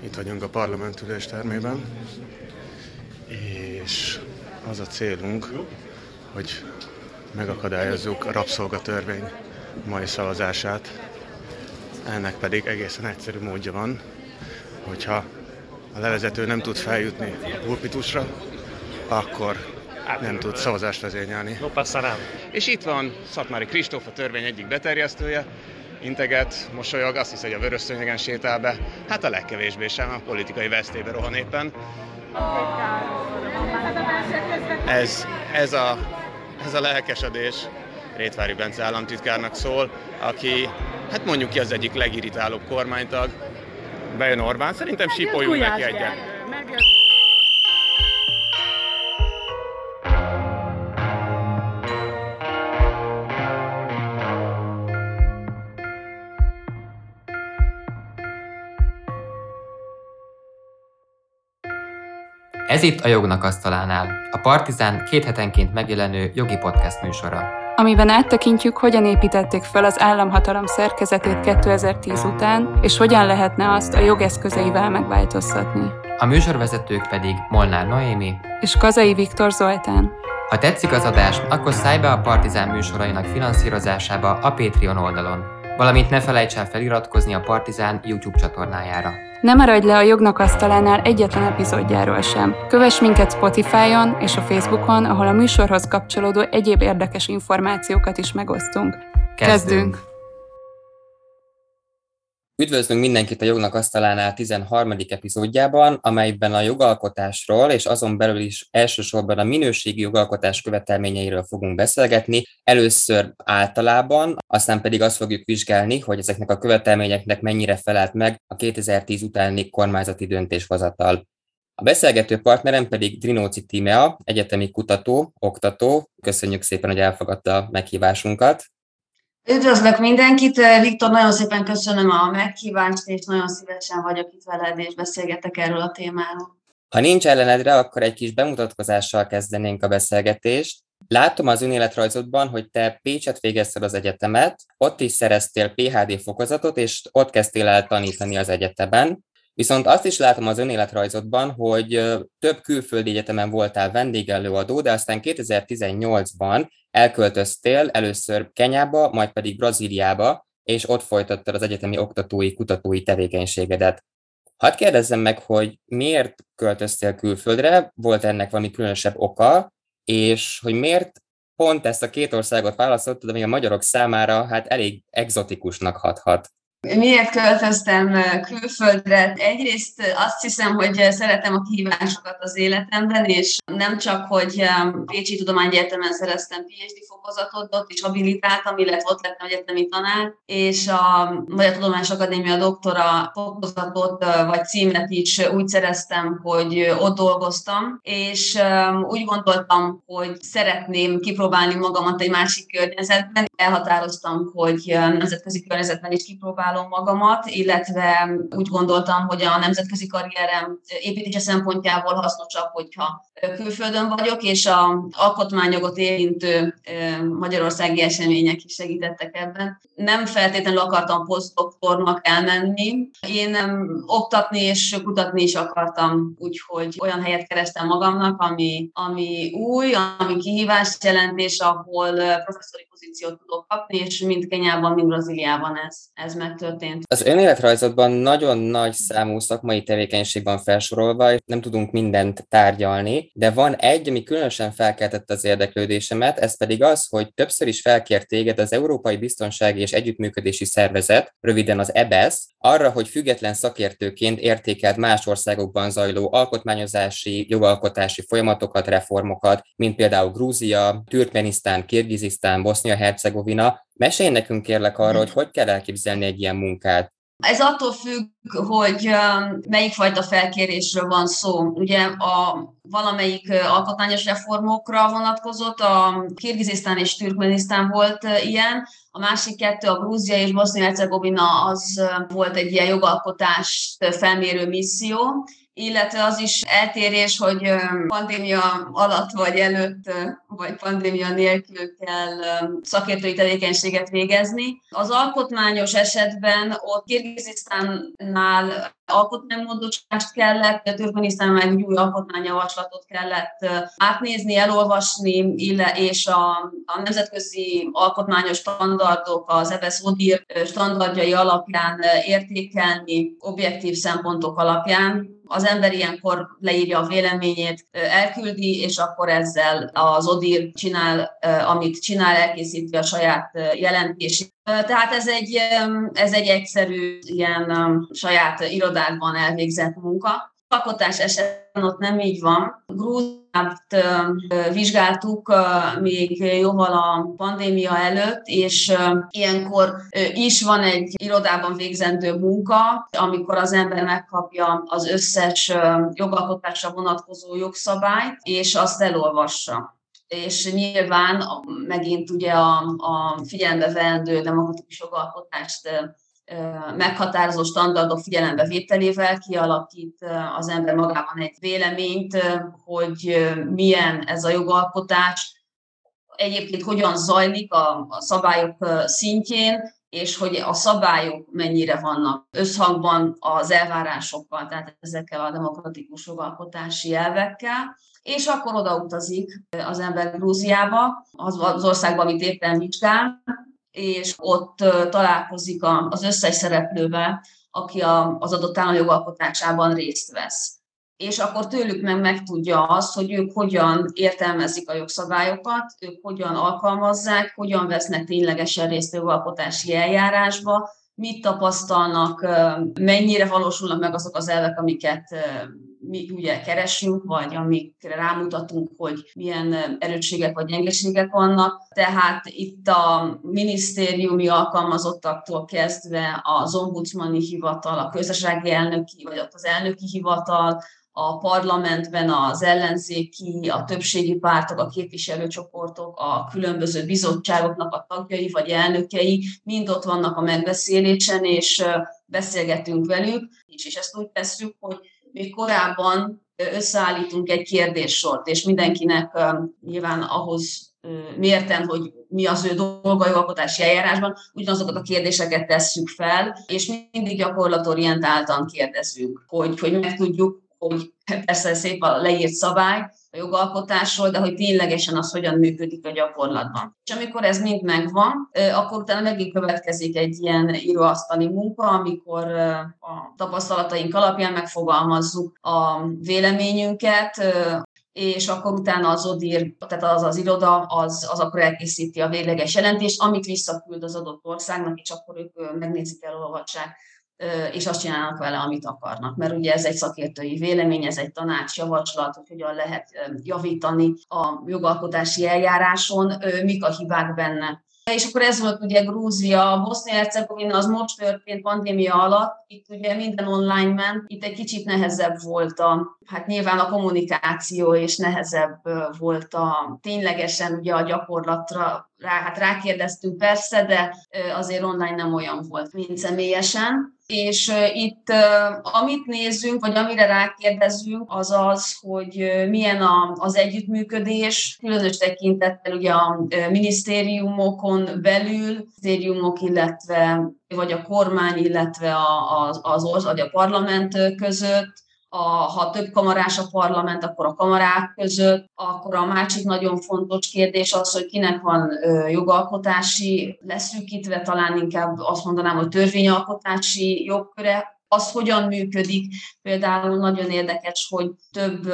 Itt vagyunk a parlamentülés termében, és az a célunk, hogy megakadályozzuk a rabszolgatörvény mai szavazását. Ennek pedig egészen egyszerű módja van, hogyha a levezető nem tud feljutni a pulpitusra, akkor nem tud szavazást vezényelni. No. És itt van Szatmári Kristóf, a törvény egyik beterjesztője, integet, mosolyog, azt hiszi, hogy a vörös szőnyegen sétál be. Hát a legkevésbé sem, a politikai vesztébe rohan éppen. Ez, ez, a, ez a lelkesedés Rétvári Bence államtitkárnak szól, aki, hát mondjuk ki az egyik legirritálóbb kormánytag. Bejön Orbán, szerintem sípoljunk neki egyet. Ez itt a Jognak Asztalánál, a Partizán két hetenként megjelenő jogi podcast műsora. amiben áttekintjük, hogyan építették fel az államhatalom szerkezetét 2010 után, és hogyan lehetne azt a jogeszközeivel megváltoztatni. A műsorvezetők pedig Molnár Noémi. És Kazai Viktor Zoltán. Ha tetszik az adás, akkor szállj be a Partizán műsorainak finanszírozásába a Patreon oldalon, valamint ne felejts el feliratkozni a Partizán YouTube csatornájára. Ne maradj le a jognak asztalánál egyetlen epizódjáról sem. Kövess minket Spotify-on és a Facebookon, ahol a műsorhoz kapcsolódó egyéb érdekes információkat is megosztunk. Kezdünk! Üdvözlünk mindenkit a Jognak Asztalánál 13. epizódjában, amelyben a jogalkotásról és azon belül is elsősorban a minőségi jogalkotás követelményeiről fogunk beszélgetni. Először általában, aztán pedig azt fogjuk vizsgálni, hogy ezeknek a követelményeknek mennyire felelt meg a 2010 utáni kormányzati döntéshozatal. A beszélgető partnerem pedig Drinóci Tímea, egyetemi kutató, oktató. Köszönjük szépen, hogy elfogadta a meghívásunkat. Üdvözlök mindenkit, Viktor, nagyon szépen köszönöm a meghívást, és nagyon szívesen vagyok itt veled, és beszélgetek erről a témáról. Ha nincs ellenedre, akkor egy kis bemutatkozással kezdenénk a beszélgetést. Látom az önéletrajzodban, hogy te Pécset végezted az egyetemet, ott is szereztél PHD fokozatot, és ott kezdtél el tanítani az egyetemen. Viszont azt is látom az önéletrajzodban, hogy több külföldi egyetemen voltál vendégelőadó, de aztán 2018-ban elköltöztél először Kenyába, majd pedig Brazíliába, és ott folytattad az egyetemi oktatói, kutatói tevékenységedet. Hadd kérdezzem meg, hogy miért költöztél külföldre, volt ennek valami különösebb oka, és hogy miért pont ezt a két országot választottad, ami a magyarok számára hát elég egzotikusnak hathat. Miért költöztem külföldre? Egyrészt azt hiszem, hogy szeretem a kihívásokat az életemben, és nem csak, hogy Pécsi Tudományegyetemen szereztem PhD fokozatot, ott is habilitáltam, illetve ott lettem egyetemi tanár, és a Magyar Tudományos Akadémia doktora fokozatot vagy címet is úgy szereztem, hogy ott dolgoztam, és úgy gondoltam, hogy szeretném kipróbálni magamat egy másik környezetben. Elhatároztam, hogy nemzetközi környezetben is kipróbálom próbálom magamat, illetve úgy gondoltam, hogy a nemzetközi karrierem építése szempontjából hasznosabb, hogyha külföldön vagyok, és a alkotmányjogot érintő magyarországi események is segítettek ebben. Nem feltétlenül akartam posztdoktornak elmenni. Én oktatni és kutatni is akartam, úgyhogy olyan helyet kerestem magamnak, ami, ami új, ami kihívást jelent, és ahol professzori pozíciót tudok kapni, és mind Kenyában, mind Brazíliában ez, ez megtörtént. Az önéletrajzodban nagyon nagy számú szakmai tevékenység van felsorolva, és nem tudunk mindent tárgyalni, de van egy, ami különösen felkeltette az érdeklődésemet, ez pedig az, hogy többször is felkért téged az Európai Biztonsági és Együttműködési Szervezet, röviden az EBESZ, arra, hogy független szakértőként értékelt más országokban zajló alkotmányozási, jogalkotási folyamatokat, reformokat, mint például Grúzia, Türkmenisztán, Kirgizisztán, Bosznia-Hercegovina. Mesélj nekünk kérlek arról, hogy hogy kell elképzelni egy ilyen munkát. Ez attól függ, hogy melyik fajta felkérésről van szó. Ugye a valamelyik alkotmányos reformokra vonatkozott, a Kirgizisztán és Türkmenisztán volt ilyen, a másik kettő, a Grúzia és Bosznia-Hercegovina, az volt egy ilyen jogalkotást felmérő misszió, illetve az is eltérés, hogy pandémia alatt vagy előtt, vagy pandémia nélkül kell szakértői tevékenységet végezni. Az alkotmányos esetben ott Kirgizisztánnál alkotmánymódosítást kellett, Türkmenisztán meg egy új alkotmányjavaslatot kellett átnézni, elolvasni, és a, a nemzetközi alkotmányos standardok, az EBSZ ODIR standardjai alapján értékelni, objektív szempontok alapján. Az ember ilyenkor leírja a véleményét, elküldi, és akkor ezzel az ODIR csinál, amit csinál, elkészíti a saját jelentését. Tehát ez egy, ez egy egyszerű ilyen saját irodákban elvégzett munka. Alkotás esetben ott nem így van. Grúziát vizsgáltuk még jóval a pandémia előtt, és ilyenkor is van egy irodában végzendő munka, amikor az ember megkapja az összes jogalkotásra vonatkozó jogszabályt, és azt elolvassa és nyilván megint ugye a, a figyelembe vendő demokratikus jogalkotást meghatározó standardok figyelembe vételével kialakít az ember magában egy véleményt, hogy milyen ez a jogalkotás, egyébként hogyan zajlik a, a szabályok szintjén, és hogy a szabályok mennyire vannak összhangban az elvárásokkal, tehát ezekkel a demokratikus jogalkotási elvekkel és akkor odautazik az ember Grúziába, az, az országba, amit éppen vizsgál, és ott találkozik az összes szereplővel, aki az adott állam jogalkotásában részt vesz. És akkor tőlük meg megtudja azt, hogy ők hogyan értelmezik a jogszabályokat, ők hogyan alkalmazzák, hogyan vesznek ténylegesen részt a jogalkotási eljárásba, mit tapasztalnak, mennyire valósulnak meg azok az elvek, amiket mi ugye keresünk, vagy amikre rámutatunk, hogy milyen erősségek vagy gyengeségek vannak. Tehát itt a minisztériumi alkalmazottaktól kezdve az ombudsmani hivatal, a közösségi elnöki, vagy ott az elnöki hivatal, a parlamentben az ellenzéki, a többségi pártok, a képviselőcsoportok, a különböző bizottságoknak a tagjai vagy elnökei mind ott vannak a megbeszélésen, és beszélgetünk velük, és ezt úgy tesszük, hogy még korábban összeállítunk egy kérdéssort, és mindenkinek nyilván ahhoz mérten, hogy mi az ő dolga jogalkotási eljárásban, ugyanazokat a kérdéseket tesszük fel, és mindig gyakorlatorientáltan kérdezünk, hogy, hogy megtudjuk, hogy persze szép a leírt szabály a jogalkotásról, de hogy ténylegesen az hogyan működik a gyakorlatban. És amikor ez mind megvan, akkor utána megint következik egy ilyen íróasztali munka, amikor a tapasztalataink alapján megfogalmazzuk a véleményünket, és akkor utána az ODIR, tehát az az iroda, az, az akkor elkészíti a végleges jelentést, amit visszaküld az adott országnak, és akkor ők megnézik, elolvassák és azt csinálnak vele, amit akarnak. Mert ugye ez egy szakértői vélemény, ez egy tanácsjavaslat, hogy hogyan lehet javítani a jogalkotási eljáráson, mik a hibák benne. És akkor ez volt ugye Grúzia, Bosznia-Hercegovina, az most történt pandémia alatt, itt ugye minden online ment, itt egy kicsit nehezebb volt a, hát nyilván a kommunikáció, és nehezebb volt a ténylegesen ugye a gyakorlatra, rá, hát rákérdeztünk persze, de azért online nem olyan volt, mint személyesen és itt amit nézzünk, vagy amire rákérdezünk, az az, hogy milyen az együttműködés, különös tekintettel ugye a minisztériumokon belül, minisztériumok, illetve vagy a kormány, illetve az, az, vagy a parlament között, a, ha több kamarás a parlament, akkor a kamarák között, akkor a másik nagyon fontos kérdés az, hogy kinek van jogalkotási leszűkítve, talán inkább azt mondanám, hogy törvényalkotási jogköre, az hogyan működik. Például nagyon érdekes, hogy több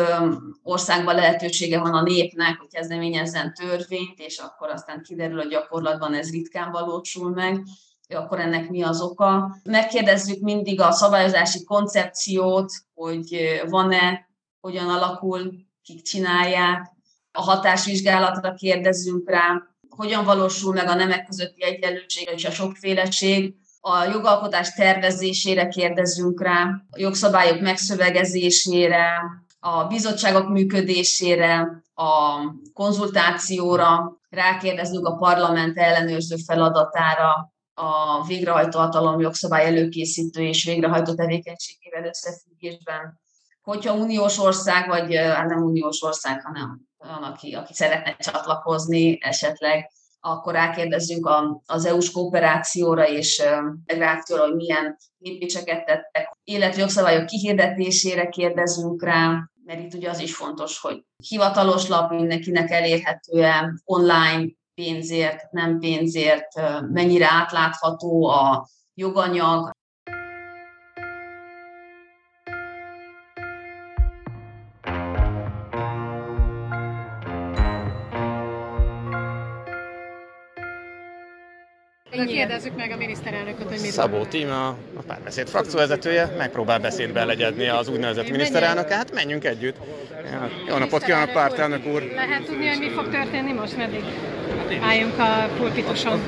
országban lehetősége van a népnek, hogy kezdeményezzen törvényt, és akkor aztán kiderül, hogy gyakorlatban ez ritkán valósul meg akkor ennek mi az oka. Megkérdezzük mindig a szabályozási koncepciót, hogy van-e, hogyan alakul, kik csinálják. A hatásvizsgálatra kérdezzünk rá, hogyan valósul meg a nemek közötti egyenlőség és a sokféleség. A jogalkotás tervezésére kérdezzünk rá, a jogszabályok megszövegezésére, a bizottságok működésére, a konzultációra, rákérdezünk a parlament ellenőrző feladatára, a végrehajtó hatalom jogszabály előkészítő és végrehajtó tevékenységével összefüggésben hogyha uniós ország, vagy hát nem uniós ország, hanem van, aki, aki szeretne csatlakozni esetleg, akkor rákérdezzünk az EU-s kooperációra és integrációra, hogy milyen lépéseket tettek. Illetve jogszabályok kihirdetésére kérdezünk rá, mert itt ugye az is fontos, hogy hivatalos lap mindenkinek elérhető online pénzért, nem pénzért, mennyire átlátható a joganyag, Kérdezzük meg a miniszterelnököt, hogy mit Szabó Tíma, a párbeszéd frakcióvezetője, megpróbál beszédbe legyedni az úgynevezett miniszterelnök. Hát menjünk együtt. Jó napot kívánok, pártelnök úr! Lehet tudni, hogy mi fog történni most, meddig álljunk a pulpituson?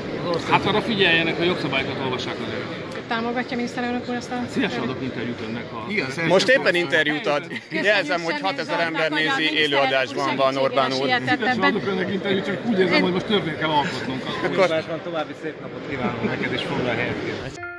Hát arra figyeljenek, hogy jogszabályokat olvassák előtt támogatja miniszterelnök úr azt a... Szívesen adok interjút önnek. A... Igen, Most éppen interjút ad. Jelzem, hogy 6000 ember nézi élőadásban van Orbán úr. Szívesen adok önnek interjút, csak úgy érzem, hogy most törvényt kell alkotnunk. Akkor... további szép napot kívánok neked, és foglal helyet.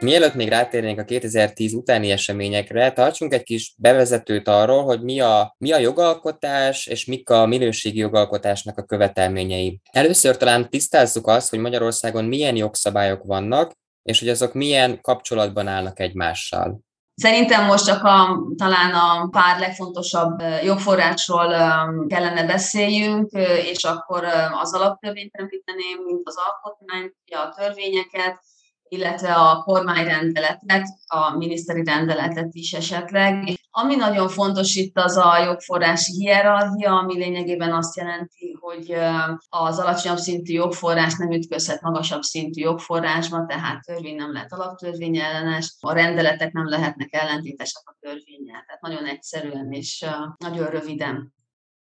Mielőtt még rátérnénk a 2010 utáni eseményekre, tartsunk egy kis bevezetőt arról, hogy mi a, mi a jogalkotás, és mik a minőségi jogalkotásnak a követelményei. Először talán tisztázzuk azt, hogy Magyarországon milyen jogszabályok vannak, és hogy azok milyen kapcsolatban állnak egymással. Szerintem most csak a, talán a pár legfontosabb jogforrásról kellene beszéljünk, és akkor az alaptörvényt említeném, mint az alkotmányt, a törvényeket, illetve a kormányrendeletet, a miniszteri rendeletet is esetleg. Ami nagyon fontos itt az a jogforrási hierarchia, ami lényegében azt jelenti, hogy az alacsonyabb szintű jogforrás nem ütközhet magasabb szintű jogforrásba, tehát törvény nem lehet alaptörvény ellenes, a rendeletek nem lehetnek ellentétesek a törvényel. Tehát nagyon egyszerűen és nagyon röviden.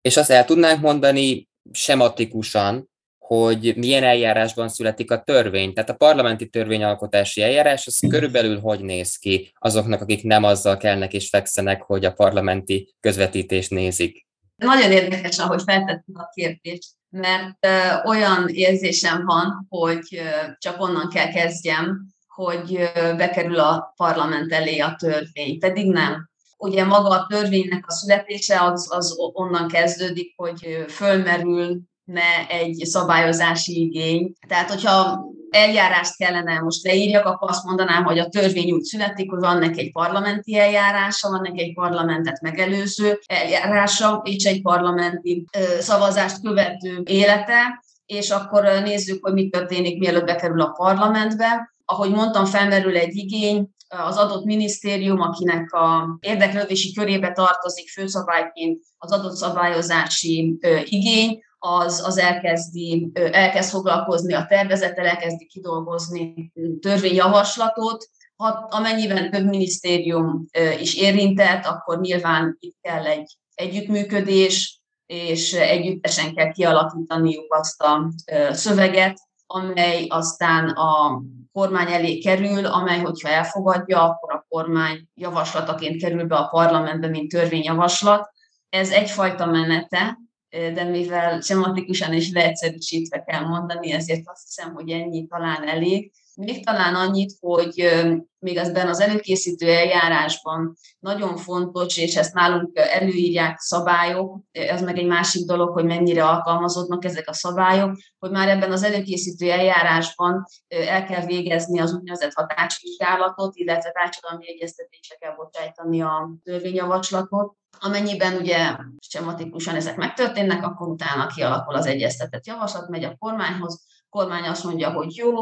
És azt el tudnánk mondani sematikusan, hogy milyen eljárásban születik a törvény. Tehát a parlamenti törvényalkotási eljárás, az körülbelül hogy néz ki azoknak, akik nem azzal kelnek és fekszenek, hogy a parlamenti közvetítést nézik. Nagyon érdekes, ahogy feltettük a kérdést, mert olyan érzésem van, hogy csak onnan kell kezdjem, hogy bekerül a parlament elé a törvény, pedig nem. Ugye maga a törvénynek a születése az, az onnan kezdődik, hogy fölmerül ne egy szabályozási igény. Tehát, hogyha eljárást kellene most leírjak, akkor azt mondanám, hogy a törvény úgy születik, hogy van neki egy parlamenti eljárása, van neki egy parlamentet megelőző eljárása, és egy parlamenti szavazást követő élete, és akkor nézzük, hogy mi történik, mielőtt bekerül a parlamentbe. Ahogy mondtam, felmerül egy igény, az adott minisztérium, akinek a érdeklődési körébe tartozik főszabályként az adott szabályozási igény, az, az elkezdi, elkezd foglalkozni a tervezettel, elkezdi kidolgozni törvényjavaslatot, ha, amennyiben több minisztérium is érintett, akkor nyilván itt kell egy együttműködés, és együttesen kell kialakítaniuk azt a szöveget, amely aztán a kormány elé kerül, amely, hogyha elfogadja, akkor a kormány javaslataként kerül be a parlamentbe, mint törvényjavaslat. Ez egyfajta menete, de mivel sematikusan és leegyszerűsítve kell mondani, ezért azt hiszem, hogy ennyi talán elég. Még talán annyit, hogy még azben az előkészítő eljárásban nagyon fontos, és ezt nálunk előírják szabályok, ez meg egy másik dolog, hogy mennyire alkalmazódnak ezek a szabályok, hogy már ebben az előkészítő eljárásban el kell végezni az úgynevezett hatásvizsgálatot, illetve társadalmi egyeztetésre kell bocsájtani a törvényjavaslatot, Amennyiben ugye sematikusan ezek megtörténnek, akkor utána kialakul az egyeztetett javaslat, megy a kormányhoz, kormány azt mondja, hogy jó,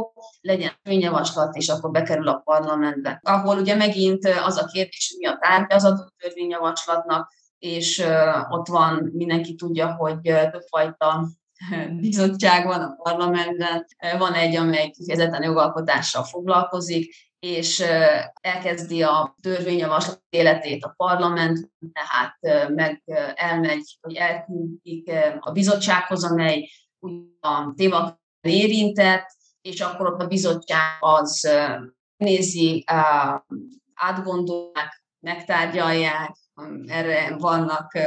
legyen törvényjavaslat, és akkor bekerül a parlamentbe. Ahol ugye megint az a kérdés, hogy mi a tárgya az adott törvényjavaslatnak, és ott van, mindenki tudja, hogy többfajta bizottság van a parlamentben, van egy, amely kifejezetten jogalkotással foglalkozik, és elkezdi a törvényjavaslat életét a parlament, tehát meg elmegy, vagy elküldik a bizottsághoz, amely a téma érintett, és akkor ott a bizottság az nézi, átgondolják, megtárgyalják, erre vannak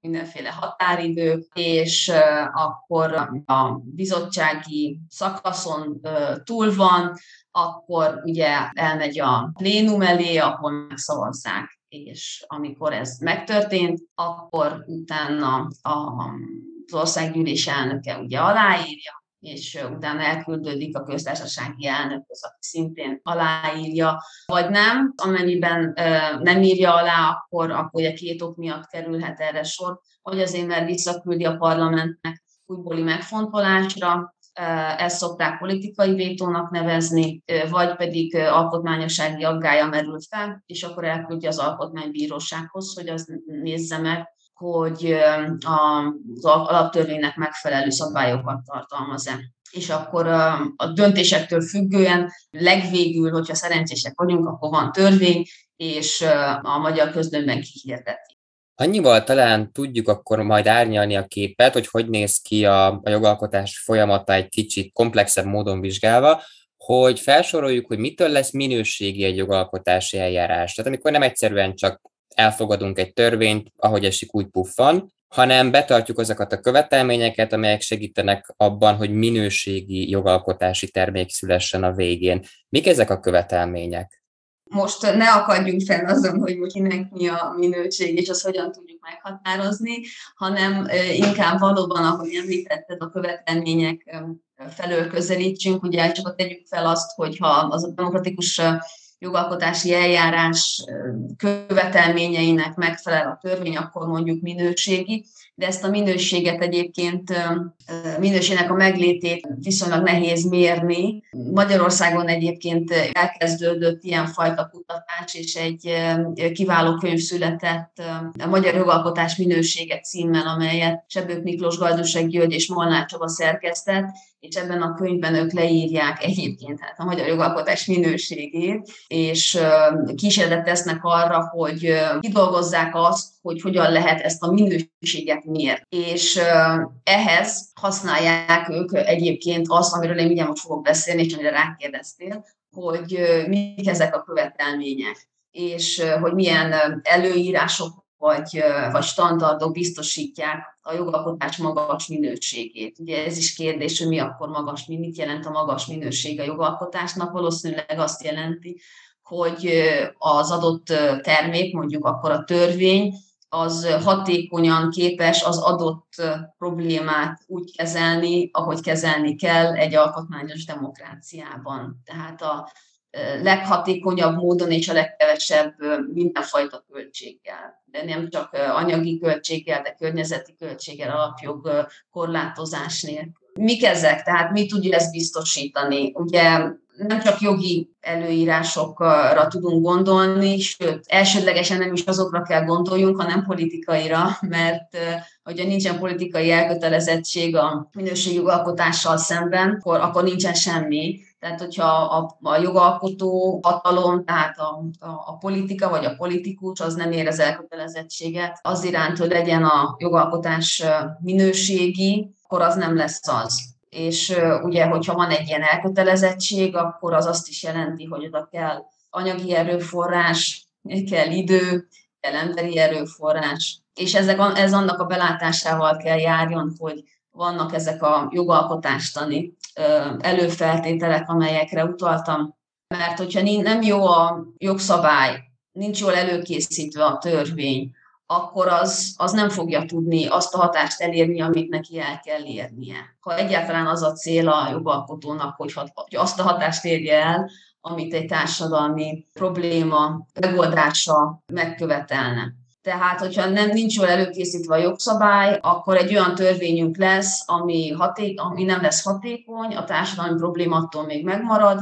mindenféle határidők, és akkor a bizottsági szakaszon túl van, akkor ugye elmegy a plénum elé, ahol megszavazzák és amikor ez megtörtént, akkor utána az országgyűlés elnöke ugye aláírja, és utána elküldődik a köztársasági elnökhöz, aki szintén aláírja, vagy nem. Amennyiben nem írja alá, akkor, akkor ugye két ok miatt kerülhet erre sor, hogy azért, mert visszaküldi a parlamentnek újbóli megfontolásra, ezt szokták politikai vétónak nevezni, vagy pedig alkotmányossági aggája merül fel, és akkor elküldi az alkotmánybírósághoz, hogy az nézze meg, hogy az alaptörvénynek megfelelő szabályokat tartalmaz-e. És akkor a döntésektől függően legvégül, hogyha szerencsések vagyunk, akkor van törvény, és a magyar közlönyben kihirdeti. Annyival talán tudjuk akkor majd árnyalni a képet, hogy hogy néz ki a, a jogalkotás folyamata egy kicsit komplexebb módon vizsgálva, hogy felsoroljuk, hogy mitől lesz minőségi egy jogalkotási eljárás. Tehát amikor nem egyszerűen csak elfogadunk egy törvényt, ahogy esik úgy puffan, hanem betartjuk azokat a követelményeket, amelyek segítenek abban, hogy minőségi jogalkotási termék szülessen a végén. Mik ezek a követelmények? most ne akadjunk fel azon, hogy kinek mi a minőség, és azt hogyan tudjuk meghatározni, hanem inkább valóban, ahogy említetted, a követelmények felől közelítsünk, ugye csak tegyük fel azt, hogyha az a demokratikus jogalkotási eljárás követelményeinek megfelel a törvény, akkor mondjuk minőségi, de ezt a minőséget egyébként, minőségnek a meglétét viszonylag nehéz mérni. Magyarországon egyébként elkezdődött ilyenfajta kutatás, és egy kiváló könyv született a Magyar Jogalkotás minősége címmel, amelyet Sebők Miklós, Galdusek György és Molnár Csaba szerkesztett, és ebben a könyvben ők leírják egyébként hát a magyar jogalkotás minőségét, és kísérletet tesznek arra, hogy kidolgozzák azt, hogy hogyan lehet ezt a minőséget mérni. És ehhez használják ők egyébként azt, amiről én mindjárt most fogok beszélni, és amire rákérdeztél, hogy mik ezek a követelmények, és hogy milyen előírások vagy, vagy standardok biztosítják a jogalkotás magas minőségét. Ugye ez is kérdés, hogy mi akkor magas, mit jelent a magas minőség a jogalkotásnak. Valószínűleg azt jelenti, hogy az adott termék, mondjuk akkor a törvény, az hatékonyan képes az adott problémát úgy kezelni, ahogy kezelni kell egy alkotmányos demokráciában. Tehát a leghatékonyabb módon és a legkevesebb mindenfajta költséggel. De nem csak anyagi költséggel, de környezeti költséggel, alapjog korlátozás nélkül. Mik ezek? Tehát mi tudja ezt biztosítani? Ugye nem csak jogi előírásokra tudunk gondolni, sőt, elsődlegesen nem is azokra kell gondoljunk, hanem politikaira, mert hogyha nincsen politikai elkötelezettség a minőségjogalkotással szemben, akkor, akkor nincsen semmi. Tehát, hogyha a, a jogalkotó hatalom, tehát a, a, a politika vagy a politikus, az nem érez elkötelezettséget az iránt, hogy legyen a jogalkotás minőségi, akkor az nem lesz az és ugye, hogyha van egy ilyen elkötelezettség, akkor az azt is jelenti, hogy oda kell anyagi erőforrás, kell idő, kell emberi erőforrás, és ezek, ez annak a belátásával kell járjon, hogy vannak ezek a jogalkotástani előfeltételek, amelyekre utaltam, mert hogyha nem jó a jogszabály, nincs jól előkészítve a törvény, akkor az, az nem fogja tudni azt a hatást elérni, amit neki el kell érnie. Ha egyáltalán az a cél a jogalkotónak, hogy, hogy azt a hatást érje el, amit egy társadalmi probléma megoldása megkövetelne. Tehát, hogyha nem nincs jól előkészítve a jogszabály, akkor egy olyan törvényünk lesz, ami, haték, ami nem lesz hatékony, a társadalmi probléma attól még megmarad,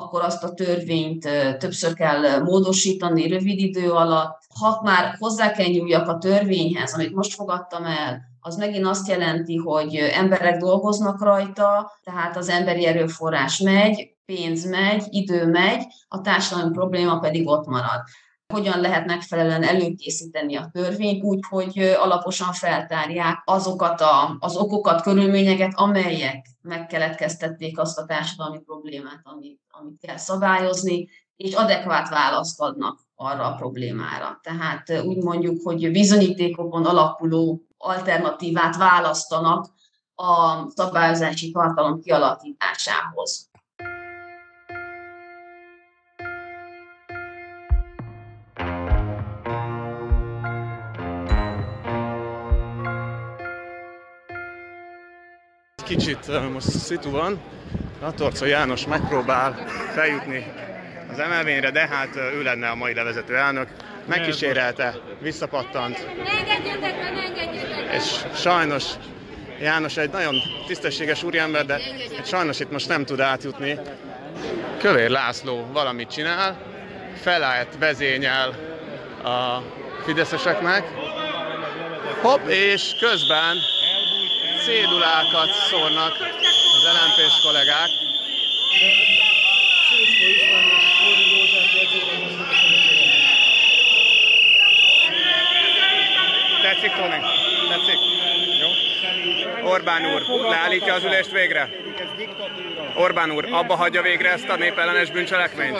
akkor azt a törvényt többször kell módosítani rövid idő alatt. Ha már hozzá kell nyúljak a törvényhez, amit most fogadtam el, az megint azt jelenti, hogy emberek dolgoznak rajta, tehát az emberi erőforrás megy, pénz megy, idő megy, a társadalmi probléma pedig ott marad hogyan lehet megfelelően előkészíteni a törvényt, úgy, hogy alaposan feltárják azokat a, az okokat, körülményeket, amelyek megkeletkeztették azt a társadalmi problémát, amit, amit kell szabályozni, és adekvát választ adnak arra a problémára. Tehát úgy mondjuk, hogy bizonyítékokon alapuló alternatívát választanak a szabályozási tartalom kialakításához. Kicsit most szitu van, Latorca János megpróbál feljutni az emelvényre, de hát ő lenne a mai levezető elnök. Megkísérelte, visszapattant. És sajnos János egy nagyon tisztességes úriember, de hát sajnos itt most nem tud átjutni. Kövér László valamit csinál, felállt vezényel a fideszeseknek, hopp, és közben cédulákat szórnak az lmp kollégák. Tetszik, Tony? Tetszik? Jó. Orbán úr, leállítja az ülést végre? Orbán úr, abba hagyja végre ezt a népellenes bűncselekményt?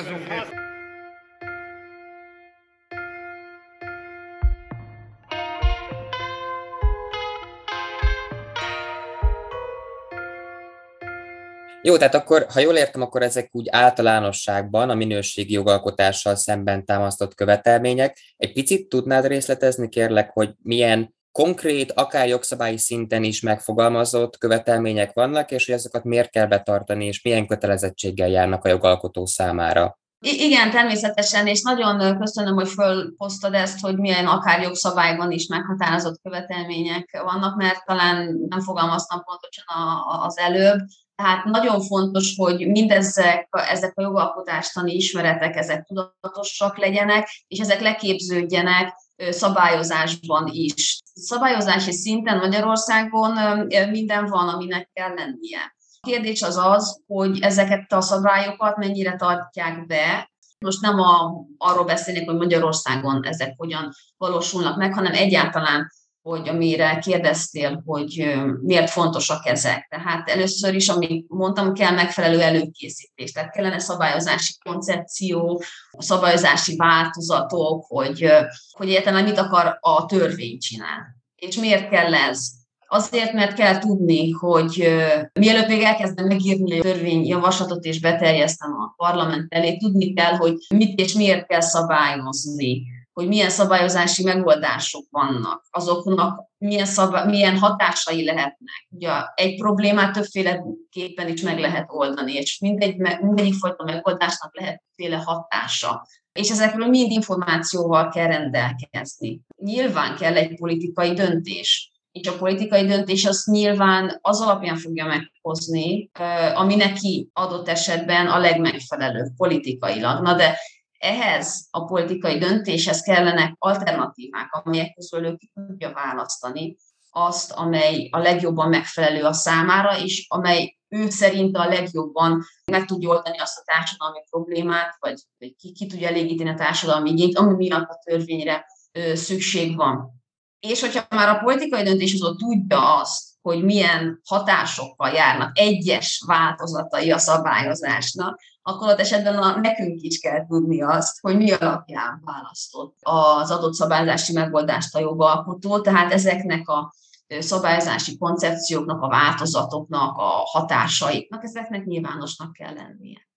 Jó, tehát akkor, ha jól értem, akkor ezek úgy általánosságban a minőségi jogalkotással szemben támasztott követelmények. Egy picit tudnád részletezni, kérlek, hogy milyen konkrét, akár jogszabályi szinten is megfogalmazott követelmények vannak, és hogy azokat miért kell betartani, és milyen kötelezettséggel járnak a jogalkotó számára. Igen, természetesen, és nagyon köszönöm, hogy fölhoztad ezt, hogy milyen akár jogszabályban is meghatározott követelmények vannak, mert talán nem fogalmaztam pontosan az előbb. Tehát nagyon fontos, hogy mindezek ezek a jogalkotástani ismeretek, ezek tudatosak legyenek, és ezek leképződjenek szabályozásban is. Szabályozási szinten Magyarországon minden van, aminek kell lennie. A kérdés az az, hogy ezeket a szabályokat mennyire tartják be, most nem a, arról beszélnék, hogy Magyarországon ezek hogyan valósulnak meg, hanem egyáltalán hogy amire kérdeztél, hogy miért fontosak ezek. Tehát először is, amit mondtam, kell megfelelő előkészítés. Tehát kellene szabályozási koncepció, szabályozási változatok, hogy, hogy egyáltalán mit akar a törvény csinálni. És miért kell ez? Azért, mert kell tudni, hogy mielőtt még elkezdem megírni a törvényjavaslatot és beterjesztem a parlament elé, tudni kell, hogy mit és miért kell szabályozni hogy milyen szabályozási megoldások vannak, azoknak milyen, szabály, milyen hatásai lehetnek. Ugye egy problémát többféleképpen is meg lehet oldani, és mindegy, mindegyik fajta megoldásnak lehet többféle hatása. És ezekről mind információval kell rendelkezni. Nyilván kell egy politikai döntés, és a politikai döntés azt nyilván az alapján fogja meghozni, ami neki adott esetben a legmegfelelőbb politikailag. Na de ehhez a politikai döntéshez kellenek alternatívák, amelyek közül ő tudja választani azt, amely a legjobban megfelelő a számára, és amely ő szerint a legjobban meg tudja oldani azt a társadalmi problémát, vagy, ki, ki tudja elégíteni a társadalmi igényt, ami miatt a törvényre ö, szükség van. És hogyha már a politikai döntéshozó tudja azt, hogy milyen hatásokkal járnak egyes változatai a szabályozásnak, akkor ott esetben a, nekünk is kell tudni azt, hogy mi alapján választott az adott szabályozási megoldást a jogalkotó, tehát ezeknek a szabályozási koncepcióknak, a változatoknak, a hatásaiknak, ezeknek nyilvánosnak kell lennie.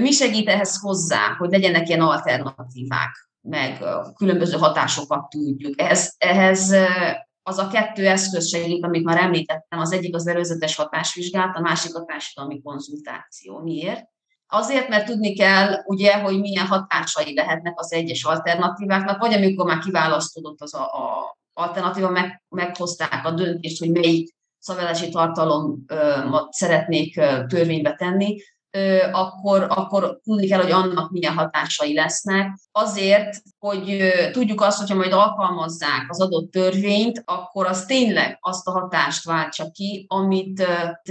Mi segít ehhez hozzá, hogy legyenek ilyen alternatívák, meg különböző hatásokat tudjuk. Ehhez, ehhez az a kettő eszköz segít, amit már említettem, az egyik az előzetes hatásvizsgálat, a másik a társadalmi konzultáció. Miért? Azért, mert tudni kell, ugye, hogy milyen hatásai lehetnek az egyes alternatíváknak, vagy amikor már kiválasztódott az a, a alternatíva, meg, meghozták a döntést, hogy melyik szabályozási tartalomot szeretnék törvénybe tenni, akkor, akkor tudni kell, hogy annak milyen hatásai lesznek. Azért, hogy tudjuk azt, hogyha majd alkalmazzák az adott törvényt, akkor az tényleg azt a hatást váltsa ki, amit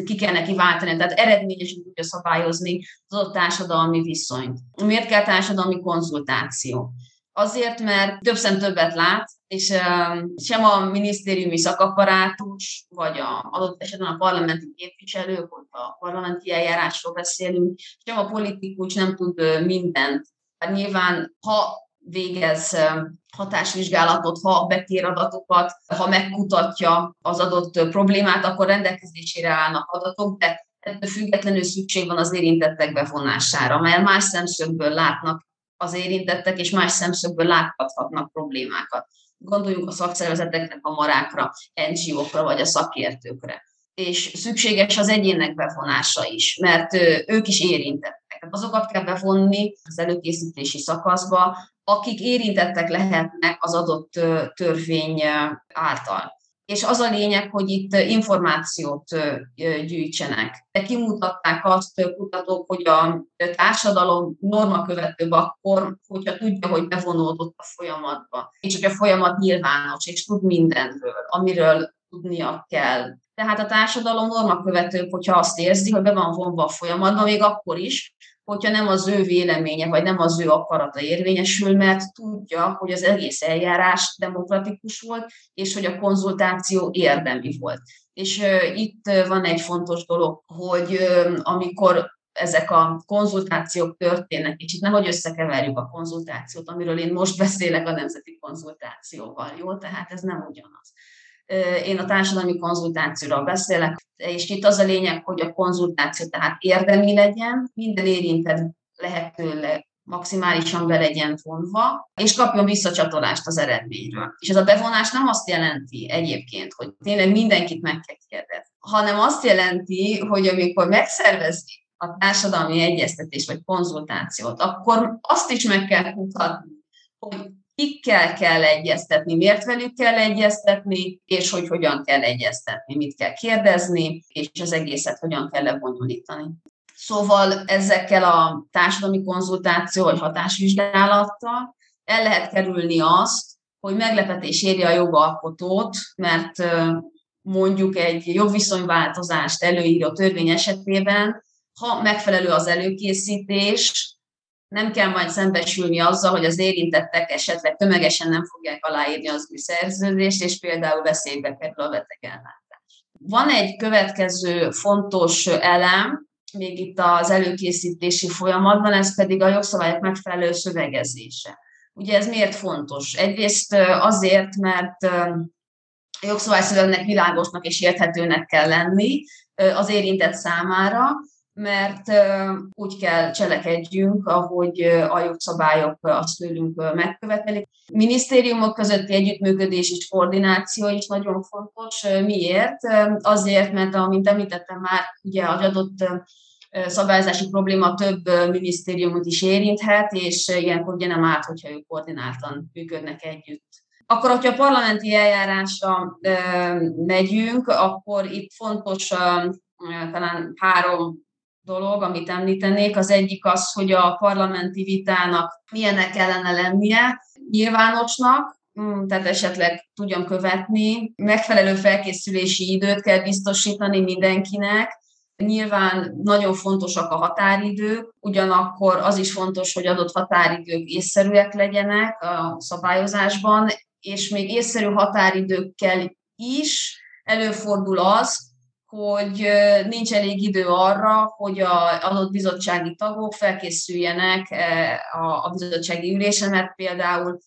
ki kell neki váltani. Tehát eredményesen tudja szabályozni az adott társadalmi viszonyt. Miért kell társadalmi konzultáció? Azért, mert több szem többet lát, és sem a minisztériumi szakapparátus, vagy a, adott esetben a parlamenti képviselők, hogyha a parlamenti eljárásról beszélünk, sem a politikus nem tud mindent. Hát nyilván, ha végez hatásvizsgálatot, ha bekér adatokat, ha megkutatja az adott problémát, akkor rendelkezésére állnak adatok, de ettől függetlenül szükség van az érintettek bevonására, mert más szemszögből látnak az érintettek, és más szemszögből láthatnak problémákat. Gondoljunk a szakszervezeteknek, a marákra, NGO-kra vagy a szakértőkre. És szükséges az egyének bevonása is, mert ők is érintettek. Azokat kell bevonni az előkészítési szakaszba, akik érintettek lehetnek az adott törvény által. És az a lényeg, hogy itt információt gyűjtsenek. De kimutatták azt kutatók, hogy a társadalom norma követőbb akkor, hogyha tudja, hogy bevonódott a folyamatba. És hogy a folyamat nyilvános, és tud mindenről, amiről tudnia kell. Tehát a társadalom norma követőbb, hogyha azt érzi, hogy be van vonva a folyamatba, még akkor is, hogyha nem az ő véleménye, vagy nem az ő akarata érvényesül, mert tudja, hogy az egész eljárás demokratikus volt, és hogy a konzultáció érdemi volt. És itt van egy fontos dolog, hogy amikor ezek a konzultációk történnek, és itt nehogy összekeverjük a konzultációt, amiről én most beszélek a nemzeti konzultációval, jó? Tehát ez nem ugyanaz. Én a társadalmi konzultációról beszélek, és itt az a lényeg, hogy a konzultáció tehát érdemi legyen, minden érintett lehetőleg maximálisan be legyen vonva, és kapjon visszacsatolást az eredményről. És ez a bevonás nem azt jelenti egyébként, hogy tényleg mindenkit meg kell kérdezni, hanem azt jelenti, hogy amikor megszervezik a társadalmi egyeztetés vagy konzultációt, akkor azt is meg kell kutatni, hogy kikkel kell egyeztetni, miért velük kell egyeztetni, és hogy hogyan kell egyeztetni, mit kell kérdezni, és az egészet hogyan kell lebonyolítani. Szóval ezekkel a társadalmi konzultáció vagy hatásvizsgálattal el lehet kerülni azt, hogy meglepetés érje a jogalkotót, mert mondjuk egy jogviszonyváltozást előíró törvény esetében, ha megfelelő az előkészítés, nem kell majd szembesülni azzal, hogy az érintettek esetleg tömegesen nem fogják aláírni az új szerződést, és például veszélybe kerül a betegellátás. Van egy következő fontos elem, még itt az előkészítési folyamatban, ez pedig a jogszabályok megfelelő szövegezése. Ugye ez miért fontos? Egyrészt azért, mert a jogszabályszövegnek világosnak és érthetőnek kell lenni az érintett számára, mert úgy kell cselekedjünk, ahogy a jogszabályok azt tőlünk megkövetelik. Minisztériumok közötti együttműködés és koordináció is nagyon fontos. Miért? Azért, mert, amint említettem már, ugye az adott szabályozási probléma több minisztériumot is érinthet, és ilyenkor ugye nem árt, hogyha ők koordináltan működnek együtt. Akkor, hogyha a parlamenti eljárásra megyünk, akkor itt fontos talán három dolog, amit említenék. Az egyik az, hogy a parlamenti vitának milyenek kellene lennie, nyilvánosnak, mm, tehát esetleg tudjam követni, megfelelő felkészülési időt kell biztosítani mindenkinek, Nyilván nagyon fontosak a határidők, ugyanakkor az is fontos, hogy adott határidők észszerűek legyenek a szabályozásban, és még észszerű határidőkkel is előfordul az, hogy nincs elég idő arra, hogy az adott bizottsági tagok felkészüljenek a bizottsági ülésen, mert például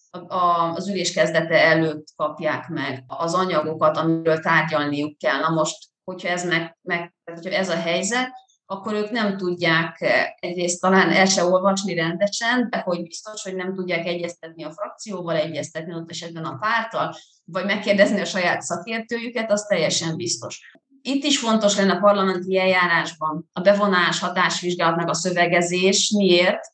az ülés kezdete előtt kapják meg az anyagokat, amiről tárgyalniuk kell. Na most, hogyha ez, meg, meg, hogyha ez a helyzet, akkor ők nem tudják egyrészt talán el se olvasni rendesen, de hogy biztos, hogy nem tudják egyeztetni a frakcióval, egyeztetni ott esetben a pártal, vagy megkérdezni a saját szakértőjüket, az teljesen biztos. Itt is fontos lenne a parlamenti eljárásban a bevonás, hatásvizsgálatnak a szövegezés. Miért?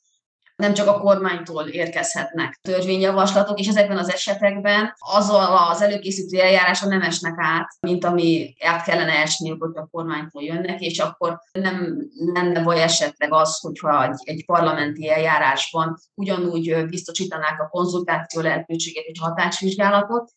nem csak a kormánytól érkezhetnek törvényjavaslatok, és ezekben az esetekben azzal az előkészítő eljárása nem esnek át, mint ami át kellene esniük, hogy a kormánytól jönnek, és akkor nem lenne baj esetleg az, hogyha egy, egy parlamenti eljárásban ugyanúgy biztosítanák a konzultáció lehetőséget és hatásvizsgálatot,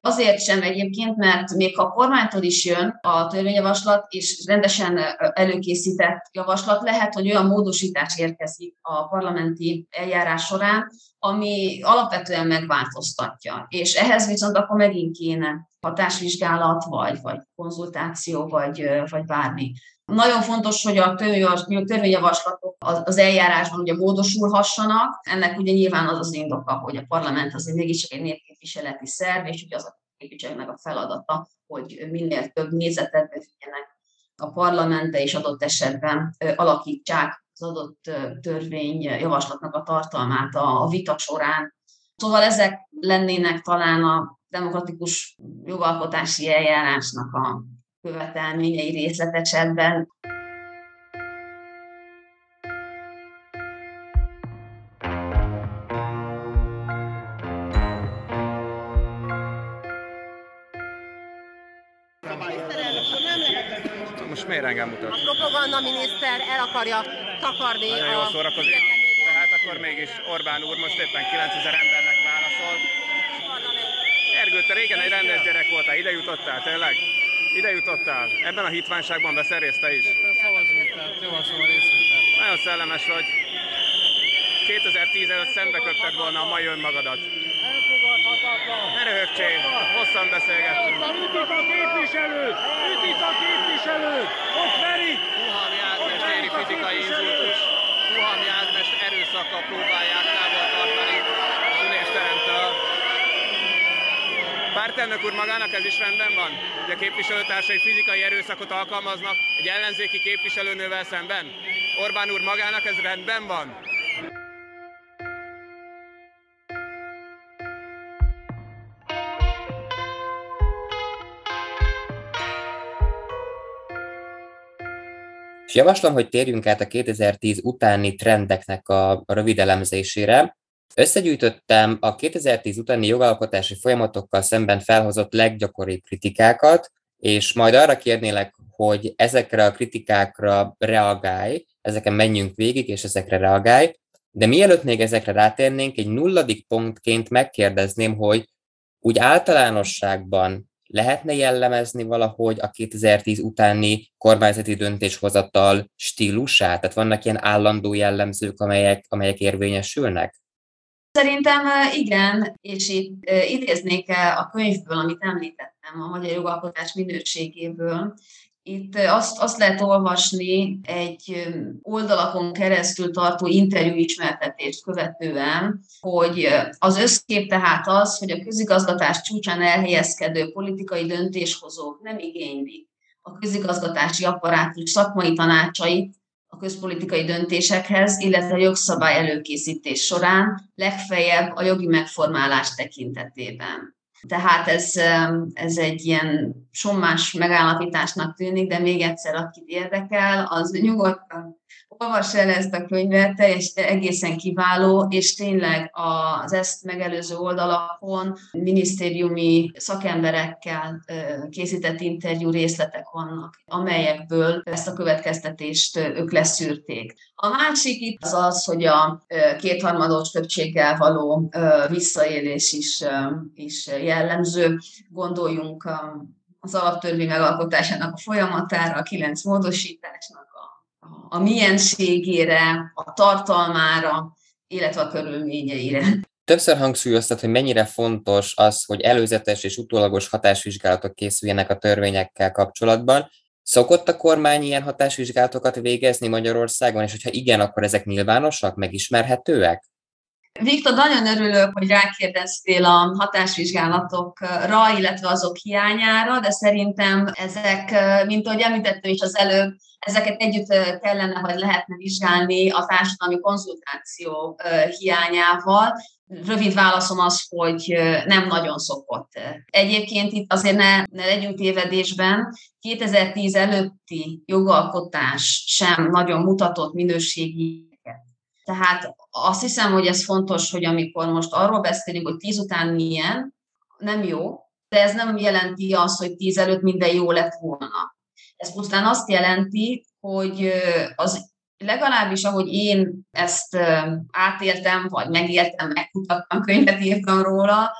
Azért sem egyébként, mert még a kormánytól is jön a törvényjavaslat, és rendesen előkészített javaslat, lehet, hogy olyan módosítás érkezik a parlamenti eljárás során, ami alapvetően megváltoztatja. És ehhez viszont akkor megint kéne hatásvizsgálat, vagy, vagy konzultáció, vagy, vagy bármi. Nagyon fontos, hogy a törvényjavaslatok az eljárásban ugye módosulhassanak. Ennek ugye nyilván az az indoka, hogy a parlament azért mégiscsak egy népképviseleti szerv, és ugye az a képviselőnek a feladata, hogy minél több nézetet befigyenek a parlamente, és adott esetben alakítsák az adott törvény javaslatnak a tartalmát a vita során. Szóval ezek lennének talán a demokratikus jogalkotási eljárásnak a követelményei részletesebben. Most miért engem mutat? A propaganda miniszter el akarja takarni Nagyon jól szórakozik. Tehát akkor mégis Orbán úr most éppen 9000 embernek válaszol. Ergő, te régen egy rendes gyerek voltál, ide jutottál, tényleg? Ide jutottál. Ebben a hitványságban veszel részt te is? Szavazunk, tehát javaslom a részvételt. Nagyon szellemes vagy. 2010 előtt szembe köpted volna a mai önmagadat. Elfogadhatatlan! Ne röhögcsél, hosszan beszélgettünk. Ütik a képviselőt! Ütik a képviselőt! Ott verik! Puhalmi Ágnes éri fizikai inzultus. Puhalmi Ágnes erőszakkal próbálják távol Pártelnök úr magának ez is rendben van? Hogy a képviselőtársai fizikai erőszakot alkalmaznak egy ellenzéki képviselőnővel szemben? Orbán úr magának ez rendben van? És javaslom, hogy térjünk át a 2010 utáni trendeknek a rövid elemzésére. Összegyűjtöttem a 2010 utáni jogalkotási folyamatokkal szemben felhozott leggyakoribb kritikákat, és majd arra kérnélek, hogy ezekre a kritikákra reagálj, ezeken menjünk végig, és ezekre reagálj. De mielőtt még ezekre rátérnénk, egy nulladik pontként megkérdezném, hogy úgy általánosságban lehetne jellemezni valahogy a 2010 utáni kormányzati döntéshozatal stílusát? Tehát vannak ilyen állandó jellemzők, amelyek, amelyek érvényesülnek? Szerintem igen, és itt idéznék a könyvből, amit említettem, a magyar jogalkotás minőségéből. Itt azt, azt lehet olvasni egy oldalakon keresztül tartó interjú ismertetést követően, hogy az összkép tehát az, hogy a közigazgatás csúcsán elhelyezkedő politikai döntéshozók nem igénylik a közigazgatási apparátus szakmai tanácsait a közpolitikai döntésekhez, illetve a jogszabály előkészítés során, legfeljebb a jogi megformálás tekintetében. Tehát ez, ez egy ilyen sommás megállapításnak tűnik, de még egyszer, akit érdekel, az nyugodtan olvassa el ezt a könyvet, és egészen kiváló, és tényleg az ezt megelőző oldalakon minisztériumi szakemberekkel készített interjú részletek vannak, amelyekből ezt a következtetést ők leszűrték. A másik itt az az, hogy a kétharmados többséggel való visszaélés is, is jellemző. Gondoljunk az alaptörvény megalkotásának a folyamatára, a kilenc módosításnak, a mienségére, a tartalmára, illetve a körülményeire. Többször hangsúlyoztat, hogy mennyire fontos az, hogy előzetes és utólagos hatásvizsgálatok készüljenek a törvényekkel kapcsolatban. Szokott a kormány ilyen hatásvizsgálatokat végezni Magyarországon, és hogyha igen, akkor ezek nyilvánosak, megismerhetőek? Viktor, nagyon örülök, hogy rákérdeztél a hatásvizsgálatokra, illetve azok hiányára, de szerintem ezek, mint ahogy említettem is az előbb, ezeket együtt kellene, vagy lehetne vizsgálni a társadalmi konzultáció hiányával. Rövid válaszom az, hogy nem nagyon szokott. Egyébként itt azért ne, ne legyünk tévedésben, 2010 előtti jogalkotás sem nagyon mutatott minőségi tehát azt hiszem, hogy ez fontos, hogy amikor most arról beszélünk, hogy tíz után milyen, nem jó, de ez nem jelenti azt, hogy tíz előtt minden jó lett volna. Ez pusztán azt jelenti, hogy az legalábbis ahogy én ezt átéltem, vagy megéltem, megkutattam, könyvet írtam róla,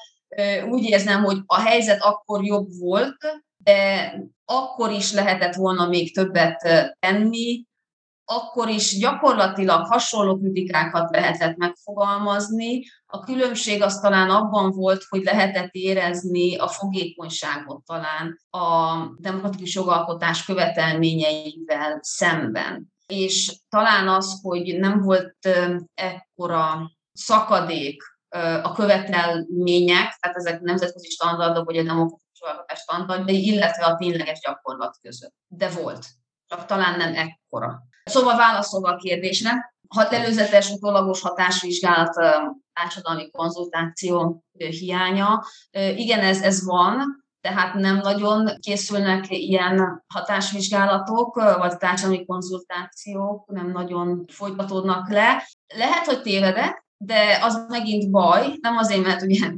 úgy érzem, hogy a helyzet akkor jobb volt, de akkor is lehetett volna még többet tenni, akkor is gyakorlatilag hasonló kritikákat lehetett megfogalmazni. A különbség az talán abban volt, hogy lehetett érezni a fogékonyságot talán a demokratikus jogalkotás követelményeivel szemben. És talán az, hogy nem volt ekkora szakadék a követelmények, tehát ezek nemzetközi standardok, vagy a demokratikus jogalkotás standardjai, illetve a tényleges gyakorlat között. De volt csak talán nem ekkora. Szóval válaszolva a kérdésre, hat előzetes utólagos hatásvizsgálat, társadalmi konzultáció hiánya. Igen, ez, ez van, tehát nem nagyon készülnek ilyen hatásvizsgálatok, vagy társadalmi konzultációk, nem nagyon folytatódnak le. Lehet, hogy tévedek, de az megint baj, nem azért, mert ugye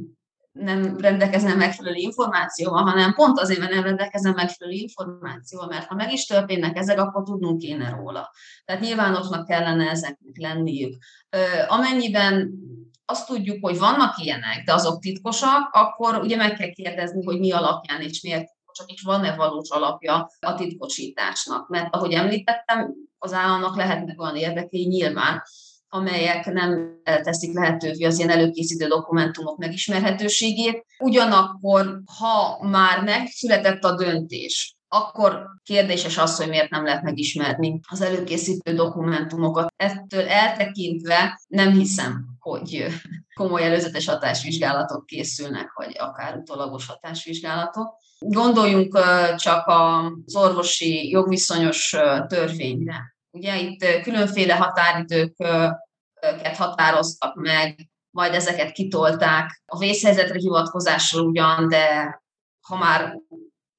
nem rendelkezem megfelelő információval, hanem pont azért, mert nem rendelkezem megfelelő információval, mert ha meg is történnek ezek, akkor tudnunk kéne róla. Tehát nyilvánosnak kellene ezeknek lenniük. Amennyiben azt tudjuk, hogy vannak ilyenek, de azok titkosak, akkor ugye meg kell kérdezni, hogy mi alapján és miért titkosak, és van-e valós alapja a titkosításnak. Mert ahogy említettem, az államnak lehetnek olyan érdekei nyilván, amelyek nem teszik lehetővé az ilyen előkészítő dokumentumok megismerhetőségét. Ugyanakkor, ha már megszületett a döntés, akkor kérdéses az, hogy miért nem lehet megismerni az előkészítő dokumentumokat. Ettől eltekintve nem hiszem, hogy komoly előzetes hatásvizsgálatok készülnek, vagy akár utolagos hatásvizsgálatok. Gondoljunk csak az orvosi jogviszonyos törvényre. Ugye itt különféle határidőket határoztak meg, majd ezeket kitolták. A vészhelyzetre hivatkozással ugyan, de ha már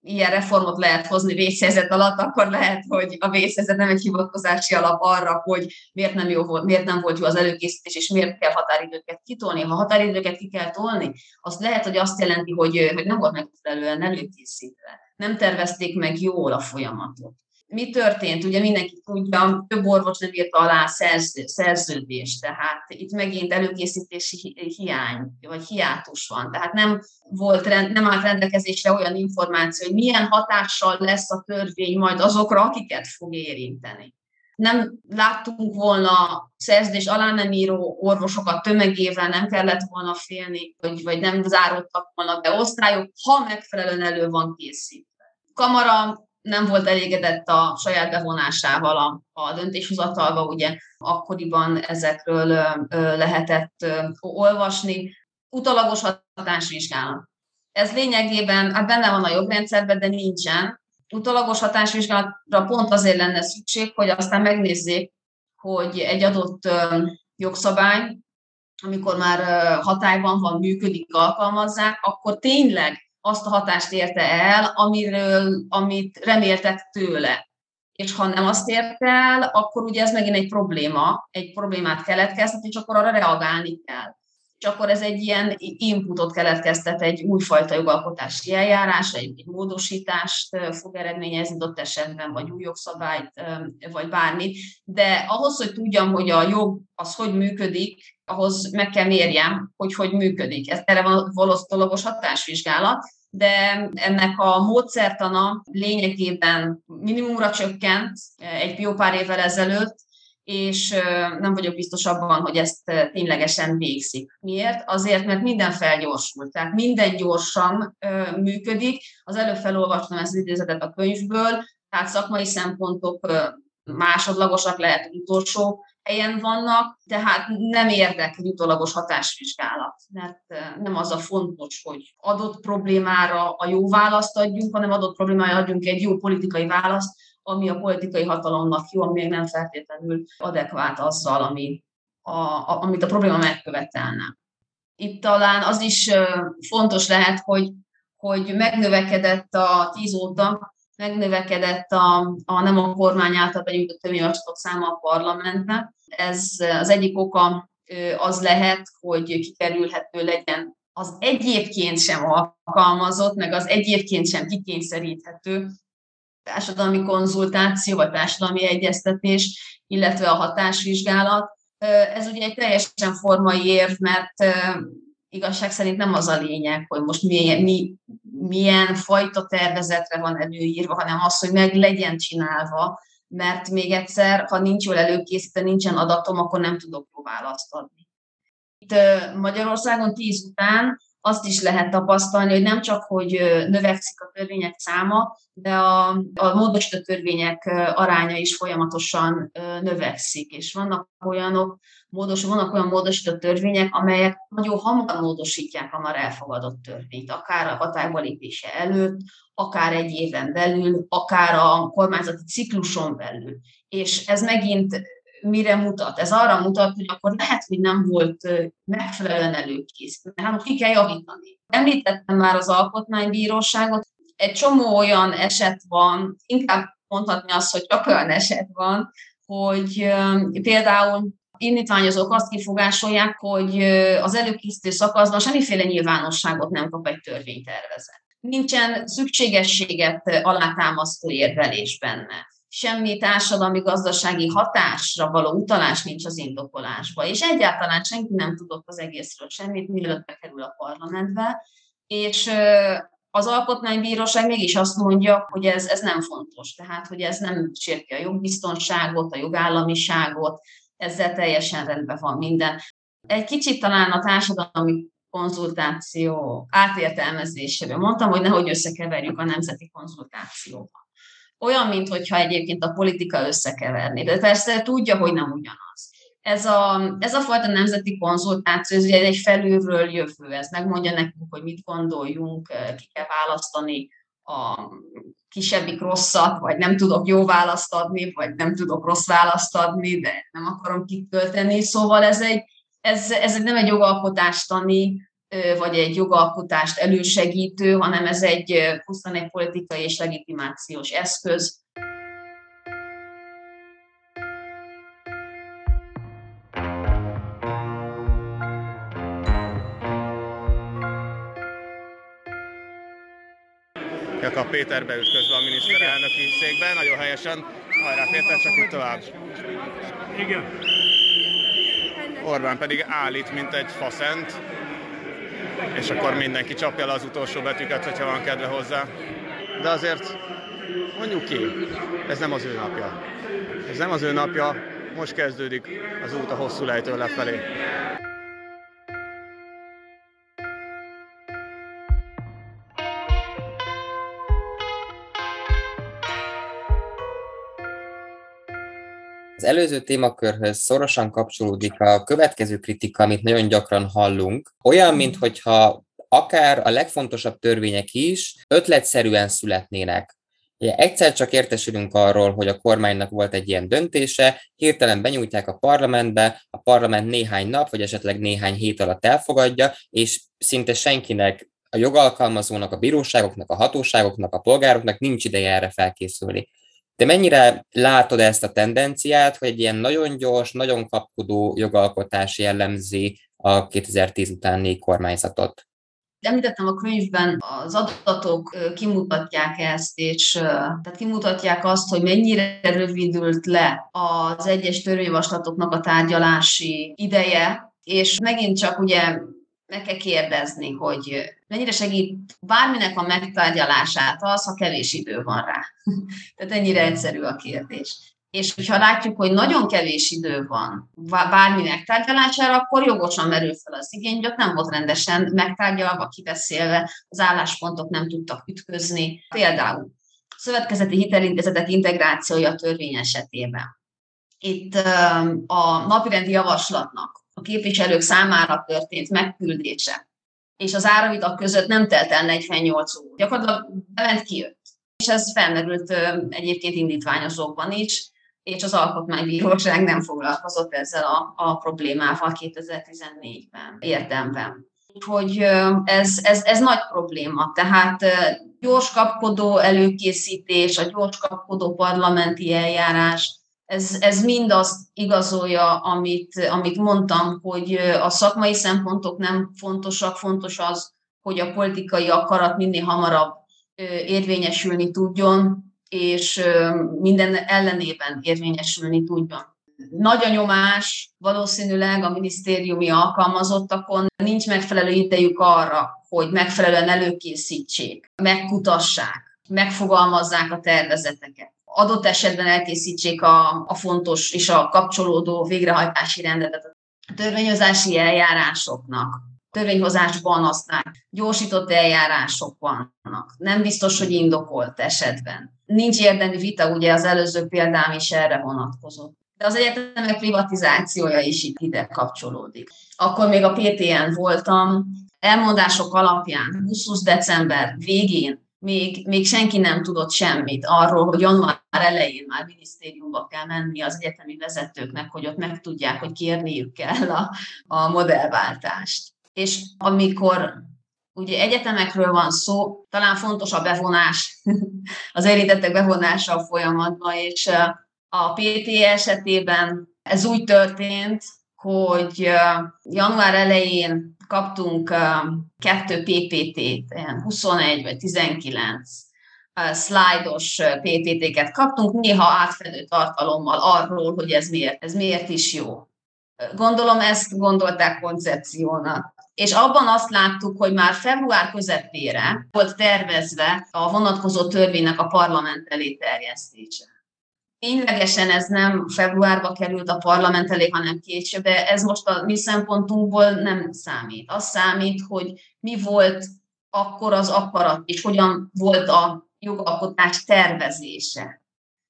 ilyen reformot lehet hozni vészhelyzet alatt, akkor lehet, hogy a vészhelyzet nem egy hivatkozási alap arra, hogy miért nem, jó volt, miért nem volt jó az előkészítés, és miért kell határidőket kitolni. Ha határidőket ki kell tolni, az lehet, hogy azt jelenti, hogy, hogy nem volt megfelelően előkészítve. Nem tervezték meg jól a folyamatot mi történt? Ugye mindenki tudja, több orvos nem írta alá szerző, szerződést, tehát itt megint előkészítési hiány, vagy hiátus van. Tehát nem, volt, nem állt rendelkezésre olyan információ, hogy milyen hatással lesz a törvény majd azokra, akiket fog érinteni. Nem láttunk volna szerződés alá nem író orvosokat tömegével, nem kellett volna félni, vagy, vagy nem záródtak volna be osztályok, ha megfelelően elő van készítve. Kamara nem volt elégedett a saját bevonásával a, a döntéshozatalba, ugye akkoriban ezekről lehetett olvasni. Utalagos hatásvizsgálat. Ez lényegében, hát benne van a jogrendszerben, de nincsen. Utalagos hatásvizsgálatra pont azért lenne szükség, hogy aztán megnézzék, hogy egy adott jogszabály, amikor már hatályban van, működik, alkalmazzák, akkor tényleg azt a hatást érte el, amiről, amit reméltek tőle. És ha nem azt érte el, akkor ugye ez megint egy probléma, egy problémát keletkeztet, és akkor arra reagálni kell. És akkor ez egy ilyen inputot keletkeztet, egy újfajta jogalkotási eljárás, egy, egy módosítást fog eredményezni adott esetben, vagy új jogszabályt, vagy bármit. De ahhoz, hogy tudjam, hogy a jog az hogy működik, ahhoz meg kell mérjem, hogy hogy működik. Ez erre van valószínűleg hatásvizsgálat, de ennek a módszertana lényegében minimumra csökkent egy jó pár évvel ezelőtt, és nem vagyok biztos abban, hogy ezt ténylegesen végzik. Miért? Azért, mert minden felgyorsult, tehát minden gyorsan működik. Az előbb felolvastam ezt az idézetet a könyvből, tehát szakmai szempontok másodlagosak lehet utolsó helyen vannak, tehát nem érdek utólagos hatásvizsgálat, mert nem az a fontos, hogy adott problémára a jó választ adjunk, hanem adott problémára adjunk egy jó politikai választ, ami a politikai hatalomnak jó, ami még nem feltétlenül adekvát azzal, ami a, a, amit a probléma megkövetelne. Itt talán az is fontos lehet, hogy, hogy megnövekedett a tíz óta megnövekedett a, a nem a kormány által benyújtott törvényjavaslatok száma a parlamentben. Ez az egyik oka az lehet, hogy kikerülhető legyen az egyébként sem alkalmazott, meg az egyébként sem kikényszeríthető társadalmi konzultáció, vagy társadalmi egyeztetés, illetve a hatásvizsgálat. Ez ugye egy teljesen formai érv, mert igazság szerint nem az a lényeg, hogy most milyen, mi, milyen fajta tervezetre van előírva, hanem az, hogy meg legyen csinálva mert még egyszer, ha nincs jól előkészítve, nincsen adatom, akkor nem tudok jó választ adni. Itt Magyarországon tíz után azt is lehet tapasztalni, hogy nem csak, hogy növekszik a törvények száma, de a, a módosított törvények aránya is folyamatosan növekszik, és vannak olyanok, módos, vannak olyan módosított törvények, amelyek nagyon hamar módosítják a már elfogadott törvényt, akár a hatályba lépése előtt, akár egy éven belül, akár a kormányzati cikluson belül. És ez megint mire mutat? Ez arra mutat, hogy akkor lehet, hogy nem volt megfelelően előkészítve, hanem ki kell javítani. Említettem már az alkotmánybíróságot, egy csomó olyan eset van, inkább mondhatni azt, hogy csak olyan eset van, hogy például indítványozók azt kifogásolják, hogy az előkészítő szakaszban semmiféle nyilvánosságot nem kap egy törvénytervezet. Nincsen szükségességet alátámasztó érvelés benne. Semmi társadalmi gazdasági hatásra való utalás nincs az indokolásba, és egyáltalán senki nem tudott az egészről semmit, mielőtt bekerül a parlamentbe, és az alkotmánybíróság mégis azt mondja, hogy ez, ez nem fontos, tehát hogy ez nem sérti a jogbiztonságot, a jogállamiságot, ezzel teljesen rendben van minden. Egy kicsit talán a társadalmi konzultáció átértelmezéséről mondtam, hogy nehogy összekeverjük a nemzeti konzultációval olyan, mintha egyébként a politika összekeverné. De persze tudja, hogy nem ugyanaz. Ez a, ez a fajta nemzeti konzultáció, ez ugye egy felülről jövő, ez megmondja nekünk, hogy mit gondoljunk, ki kell választani a kisebbik rosszat, vagy nem tudok jó választ adni, vagy nem tudok rossz választ adni, de nem akarom kikölteni. Szóval ez, egy, ez, ez nem egy jogalkotástani vagy egy jogalkotást elősegítő, hanem ez egy pusztán egy politikai és legitimációs eszköz. Jakab Péter beütközve a miniszterelnöki székben, nagyon helyesen. Hajrá Péter, csak itt tovább. Igen. Orbán pedig állít, mint egy faszent és akkor mindenki csapja le az utolsó betűket, hogyha van kedve hozzá. De azért mondjuk ki, ez nem az ő napja. Ez nem az ő napja, most kezdődik az út a hosszú lejtő lefelé. Az előző témakörhöz szorosan kapcsolódik a következő kritika, amit nagyon gyakran hallunk. Olyan, mintha akár a legfontosabb törvények is ötletszerűen születnének. Ugye egyszer csak értesülünk arról, hogy a kormánynak volt egy ilyen döntése, hirtelen benyújtják a parlamentbe, a parlament néhány nap, vagy esetleg néhány hét alatt elfogadja, és szinte senkinek, a jogalkalmazónak, a bíróságoknak, a hatóságoknak, a polgároknak nincs ideje erre felkészülni. De mennyire látod ezt a tendenciát, hogy egy ilyen nagyon gyors, nagyon kapkodó jogalkotás jellemzi a 2010 utáni kormányzatot? Említettem a könyvben, az adatok kimutatják ezt, és tehát kimutatják azt, hogy mennyire rövidült le az egyes törvényjavaslatoknak a tárgyalási ideje, és megint csak ugye meg kell kérdezni, hogy mennyire segít bárminek a megtárgyalását az, ha kevés idő van rá. Tehát ennyire egyszerű a kérdés. És hogyha látjuk, hogy nagyon kevés idő van bármi megtárgyalására, akkor jogosan merül fel az igény, hogy ott nem volt rendesen megtárgyalva, kibeszélve, az álláspontok nem tudtak ütközni. Például szövetkezeti hitelintézetek integrációja törvény esetében. Itt a napirendi javaslatnak a képviselők számára történt megküldése, és az áravitak között nem telt el 48 óra. Gyakorlatilag bement kijött. És ez felmerült egyébként indítványozókban is, és az Alkotmánybíróság nem foglalkozott ezzel a, a problémával 2014-ben érdemben. Úgyhogy ez, ez, ez nagy probléma. Tehát gyors kapkodó előkészítés, a gyors kapkodó parlamenti eljárás, ez, ez mind azt igazolja, amit, amit mondtam, hogy a szakmai szempontok nem fontosak, fontos az, hogy a politikai akarat minél hamarabb érvényesülni tudjon, és minden ellenében érvényesülni tudjon. Nagy a nyomás valószínűleg a minisztériumi alkalmazottakon, nincs megfelelő idejük arra, hogy megfelelően előkészítsék, megkutassák, megfogalmazzák a tervezeteket adott esetben elkészítsék a, a fontos és a kapcsolódó végrehajtási rendetet a törvényhozási eljárásoknak, törvényhozásban aztán gyorsított eljárások vannak. Nem biztos, hogy indokolt esetben. Nincs érdemi vita, ugye az előző példám is erre vonatkozott. De az egyetemek privatizációja is itt ide kapcsolódik. Akkor még a PTN voltam, elmondások alapján 20 december végén még, még senki nem tudott semmit arról, hogy január elején már minisztériumba kell menni az egyetemi vezetőknek, hogy ott megtudják, hogy kérniük kell a, a modellváltást. És amikor ugye egyetemekről van szó, talán fontos a bevonás, az érintettek bevonása a folyamatban, és a PT esetében ez úgy történt, hogy január elején kaptunk kettő PPT-t, 21 vagy 19 szlájdos PPT-ket kaptunk, néha átfedő tartalommal arról, hogy ez miért, ez miért is jó. Gondolom ezt gondolták koncepciónak. És abban azt láttuk, hogy már február közepére volt tervezve a vonatkozó törvénynek a parlament elé terjesztése. Ténylegesen ez nem februárba került a parlament elé, hanem később, de ez most a mi szempontunkból nem számít. Az számít, hogy mi volt akkor az akarat, és hogyan volt a jogalkotás tervezése.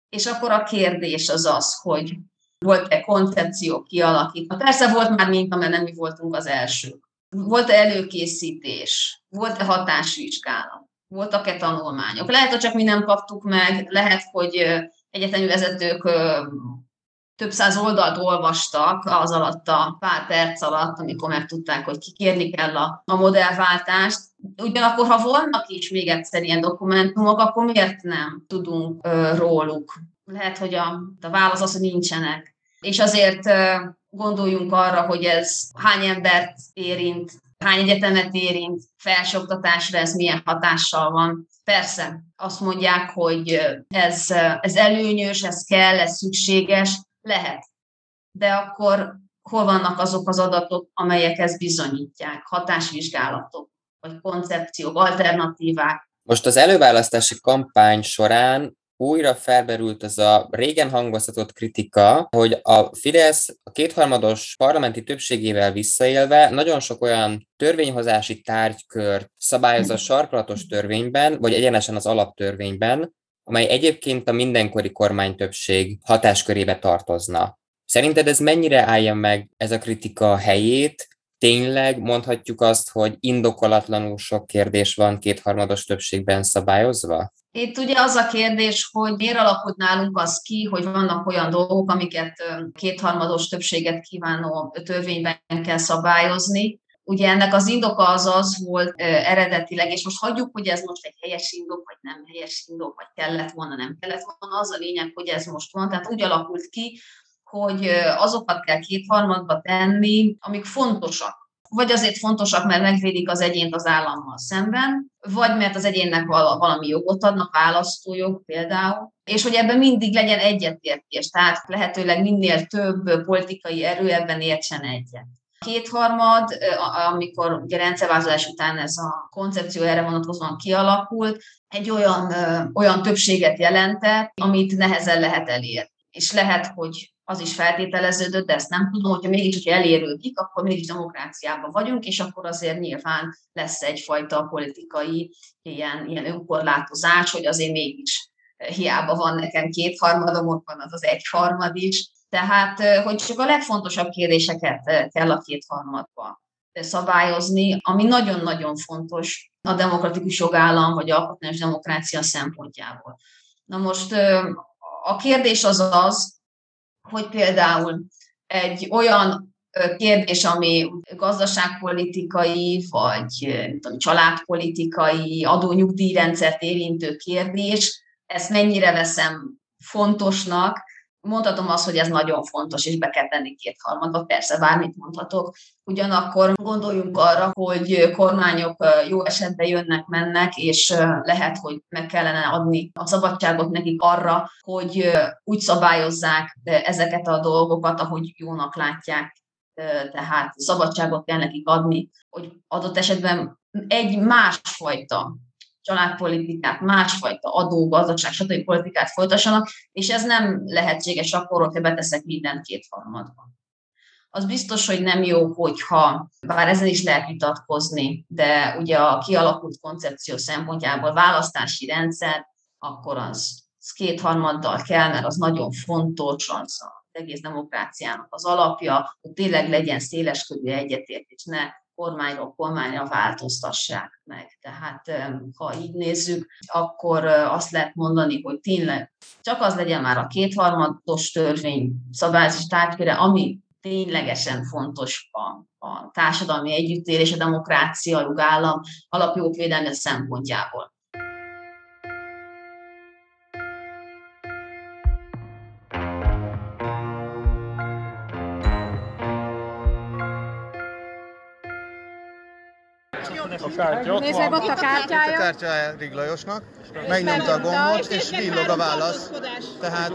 És akkor a kérdés az az, hogy volt-e koncepció kialakítva. Persze volt már minta, mert nem mi voltunk az elsők. Volt-e előkészítés? Volt-e hatásvizsgálat? Voltak-e tanulmányok? Lehet, hogy csak mi nem kaptuk meg, lehet, hogy egyetemi vezetők több száz oldalt olvastak az alatt a pár perc alatt, amikor megtudták, hogy kikérni kell a, a modellváltást. Ugyanakkor, ha vannak is még egyszer ilyen dokumentumok, akkor miért nem tudunk ö, róluk? Lehet, hogy a, a válasz az, hogy nincsenek. És azért ö, gondoljunk arra, hogy ez hány embert érint, hány egyetemet érint, felsőoktatásra ez milyen hatással van. Persze, azt mondják, hogy ez, ez előnyös, ez kell, ez szükséges, lehet. De akkor hol vannak azok az adatok, amelyek ezt bizonyítják? Hatásvizsgálatok, vagy koncepciók, alternatívák. Most az előválasztási kampány során újra felberült az a régen hangoztatott kritika, hogy a Fidesz a kétharmados parlamenti többségével visszaélve nagyon sok olyan törvényhozási tárgykört szabályoz a sarkalatos törvényben, vagy egyenesen az alaptörvényben, amely egyébként a mindenkori kormány többség hatáskörébe tartozna. Szerinted ez mennyire állja meg ez a kritika helyét? Tényleg mondhatjuk azt, hogy indokolatlanul sok kérdés van kétharmados többségben szabályozva? Itt ugye az a kérdés, hogy miért alakult nálunk az ki, hogy vannak olyan dolgok, amiket kétharmados többséget kívánó törvényben kell szabályozni. Ugye ennek az indoka az az volt eredetileg, és most hagyjuk, hogy ez most egy helyes indok, vagy nem helyes indok, vagy kellett volna, nem kellett volna, az a lényeg, hogy ez most van. Tehát úgy alakult ki, hogy azokat kell kétharmadba tenni, amik fontosak vagy azért fontosak, mert megvédik az egyént az állammal szemben, vagy mert az egyénnek valami jogot adnak, választójog például, és hogy ebben mindig legyen egyetértés, tehát lehetőleg minél több politikai erő ebben értsen egyet. Kétharmad, amikor ugye rendszerváltozás után ez a koncepció erre vonatkozóan kialakult, egy olyan, olyan többséget jelentett, amit nehezen lehet elérni. És lehet, hogy az is feltételeződött, de ezt nem tudom, hogyha mégis, hogyha elérődik, akkor mégis demokráciában vagyunk, és akkor azért nyilván lesz egyfajta politikai ilyen, ilyen önkorlátozás, hogy azért mégis hiába van nekem kétharmadom, ott van az az egyharmad is. Tehát, hogy csak a legfontosabb kérdéseket kell a kétharmadba szabályozni, ami nagyon-nagyon fontos a demokratikus jogállam vagy alkotmányos demokrácia szempontjából. Na most a kérdés az az, hogy például egy olyan kérdés, ami gazdaságpolitikai, vagy tudom, családpolitikai, adónyugdíjrendszert érintő kérdés, ezt mennyire veszem fontosnak, Mondhatom azt, hogy ez nagyon fontos, és be kell tenni kétharmadba, persze bármit mondhatok. Ugyanakkor gondoljunk arra, hogy kormányok jó esetben jönnek, mennek, és lehet, hogy meg kellene adni a szabadságot nekik arra, hogy úgy szabályozzák ezeket a dolgokat, ahogy jónak látják. Tehát szabadságot kell nekik adni, hogy adott esetben egy másfajta családpolitikát, másfajta adó, gazdaság, stb. politikát folytassanak, és ez nem lehetséges akkor, hogyha beteszek mindent kétharmadban. Az biztos, hogy nem jó, hogyha, bár ezen is lehet vitatkozni, de ugye a kialakult koncepció szempontjából választási rendszer, akkor az, az kétharmaddal kell, mert az nagyon fontos, az egész demokráciának az alapja, hogy tényleg legyen széleskörű egyetértés, ne kormányról kormányra változtassák meg. Tehát ha így nézzük, akkor azt lehet mondani, hogy tényleg csak az legyen már a kétharmados törvény szabályozási tárgyköre, ami ténylegesen fontos a, a társadalmi együttélés, a demokrácia, a jogállam alapjogok védelme szempontjából. A kártya Nézd meg ott a kártyája. Itt a kártya Rig Lajosnak, megnyomta a gombot, és villog a válasz. Tehát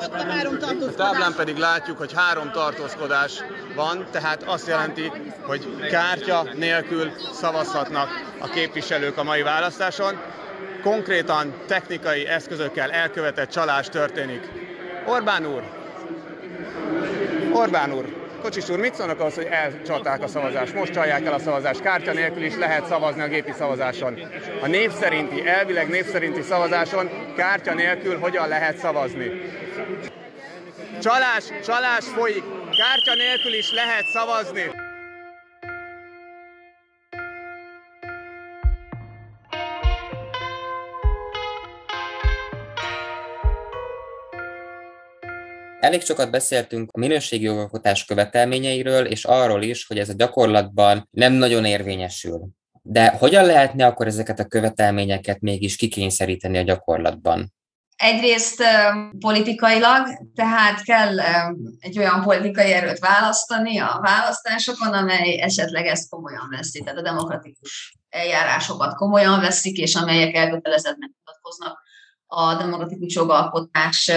A táblán pedig látjuk, hogy három tartózkodás van, tehát azt jelenti, hogy kártya nélkül szavazhatnak a képviselők a mai választáson. Konkrétan technikai eszközökkel elkövetett csalás történik. Orbán úr! Orbán úr! Kocsis úr, mit szólnak ahhoz, hogy elcsalták a szavazást? Most csalják el a szavazást. Kártya nélkül is lehet szavazni a gépi szavazáson. A név szerinti, elvileg név szerinti szavazáson kártya nélkül hogyan lehet szavazni? Csalás, csalás folyik. Kártya nélkül is lehet szavazni. Elég sokat beszéltünk a minőségi jogalkotás követelményeiről, és arról is, hogy ez a gyakorlatban nem nagyon érvényesül. De hogyan lehetne akkor ezeket a követelményeket mégis kikényszeríteni a gyakorlatban? Egyrészt politikailag, tehát kell egy olyan politikai erőt választani a választásokon, amely esetleg ezt komolyan veszi, tehát a demokratikus eljárásokat komolyan veszik, és amelyek elkötelezettnek mutatkoznak a demokratikus jogalkotás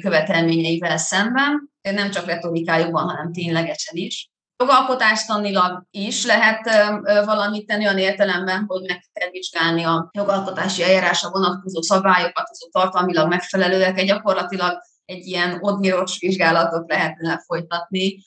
követelményeivel szemben, nem csak retorikájukban, hanem ténylegesen is. Jogalkotástanilag is lehet valamit tenni olyan értelemben, hogy meg kell vizsgálni a jogalkotási eljárásra vonatkozó szabályokat, azok tartalmilag megfelelőek, egy gyakorlatilag egy ilyen odnyíros vizsgálatot lehetne folytatni,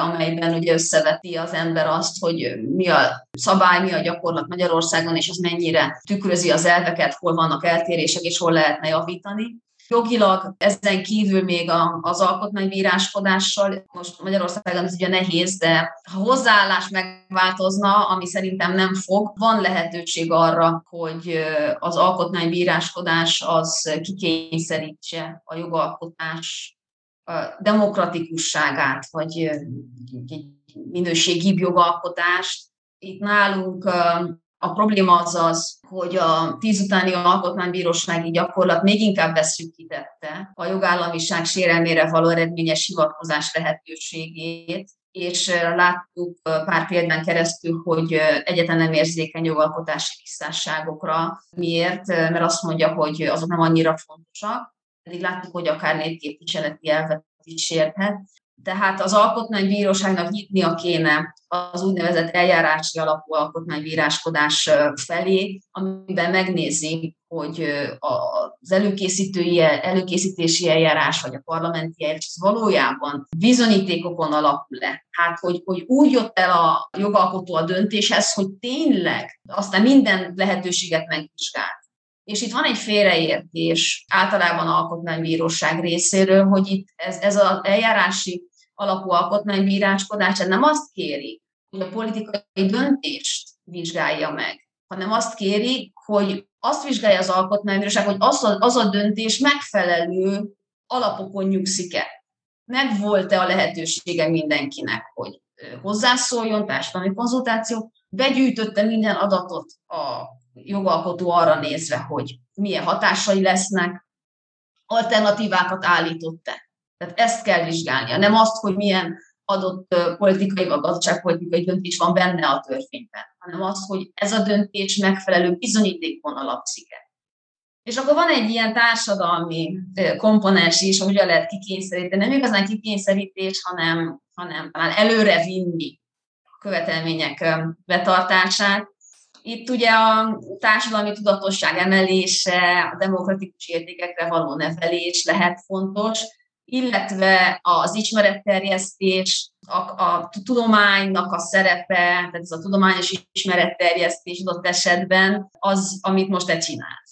amelyben ugye összeveti az ember azt, hogy mi a szabály, mi a gyakorlat Magyarországon, és az mennyire tükrözi az elveket, hol vannak eltérések, és hol lehetne javítani. Jogilag ezen kívül még az alkotmánybíráskodással, most Magyarországon ez ugye nehéz, de ha hozzáállás megváltozna, ami szerintem nem fog, van lehetőség arra, hogy az alkotmánybíráskodás az kikényszerítse a jogalkotás demokratikusságát, vagy egy minőségibb jogalkotást. Itt nálunk a probléma az az, hogy a tíz utáni alkotmánybírósági gyakorlat még inkább beszűkítette a jogállamiság sérelmére való eredményes hivatkozás lehetőségét, és láttuk pár példán keresztül, hogy egyetlen nem érzékeny jogalkotási visszásságokra. Miért? Mert azt mondja, hogy azok nem annyira fontosak pedig láttuk, hogy akár népképviseleti elvet is sérthet. Tehát az alkotmánybíróságnak nyitnia kéne az úgynevezett eljárási alapú alkotmánybíráskodás felé, amiben megnézi, hogy az előkészítői, előkészítési eljárás vagy a parlamenti eljárás valójában bizonyítékokon alapul-e. Hát, hogy, hogy úgy jött el a jogalkotó a döntéshez, hogy tényleg aztán minden lehetőséget megvizsgált. És itt van egy félreértés általában alkotmánybíróság részéről, hogy itt ez, ez az eljárási alapú alkotmánybíráskodás nem azt kéri, hogy a politikai döntést vizsgálja meg, hanem azt kéri, hogy azt vizsgálja az alkotmánybíróság, hogy az a, az a döntés megfelelő alapokon nyugszik-e. Meg volt-e a lehetősége mindenkinek, hogy hozzászóljon, társadalmi konzultáció, begyűjtötte minden adatot a jogalkotó arra nézve, hogy milyen hatásai lesznek, alternatívákat állított-e. Tehát ezt kell vizsgálnia, nem azt, hogy milyen adott politikai vagy gazdaságpolitikai döntés van benne a törvényben, hanem az, hogy ez a döntés megfelelő bizonyítékon alapszik-e. És akkor van egy ilyen társadalmi komponens is, hogyan lehet kikényszeríteni, nem igazán kikényszerítés, hanem, hanem talán előre vinni a követelmények betartását, Itt ugye a társadalmi tudatosság emelése, a demokratikus értékekre való nevelés lehet fontos, illetve az ismeretterjesztés, a, a tudománynak a szerepe, tehát ez a tudományos ismeretterjesztés adott esetben az, amit most te csinálsz.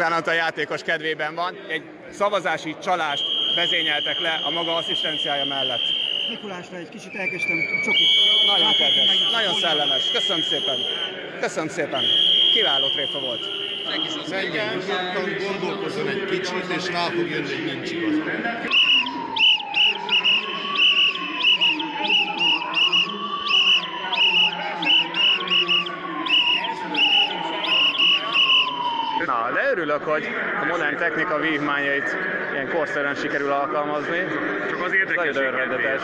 Rogán a játékos kedvében van. Egy szavazási csalást vezényeltek le a maga asszisztenciája mellett. Mikulásra egy kicsit elkezdtem csokit. Nagyon kedves, nagyon szellemes. Köszönöm szépen. Köszönöm szépen. Kiváló tréfa volt. Menjen nyugodtan, gondolkozzon egy kicsit, és rá fog jönni, hogy nincs igaz. Örülök, hogy a modern technika vívmányait ilyen korszerűen sikerül alkalmazni. Csak az nagyon örvendetes.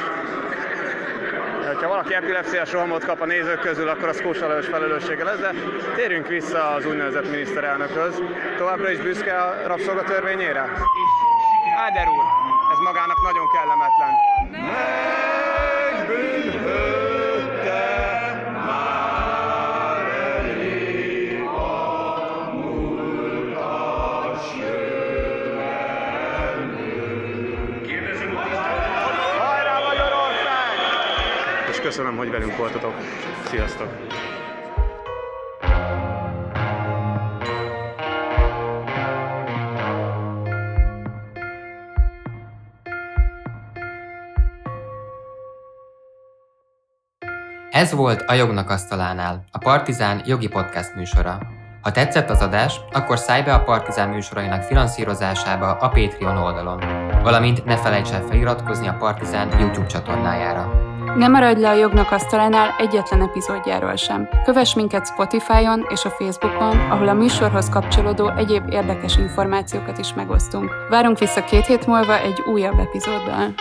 Ha valaki epilepsziás rohamot kap a nézők közül, akkor az Kósa Lajos felelőssége lesz, de térjünk vissza az úgynevezett miniszterelnökhöz. Továbbra is büszke a rabszolgatörvényére? Áder úr, ez magának nagyon kellemetlen. Hogy velünk voltatok. Sziasztok! Ez volt a Jognak Asztalánál, a Partizán jogi podcast műsora. Ha tetszett az adás, akkor szállj be a Partizán műsorainak finanszírozásába a Patreon oldalon, valamint ne felejts el feliratkozni a Partizán YouTube csatornájára. Ne maradj le a jognak asztalánál egyetlen epizódjáról sem. Kövess minket Spotify-on és a Facebookon, ahol a műsorhoz kapcsolódó egyéb érdekes információkat is megosztunk. Várunk vissza két hét múlva egy újabb epizóddal.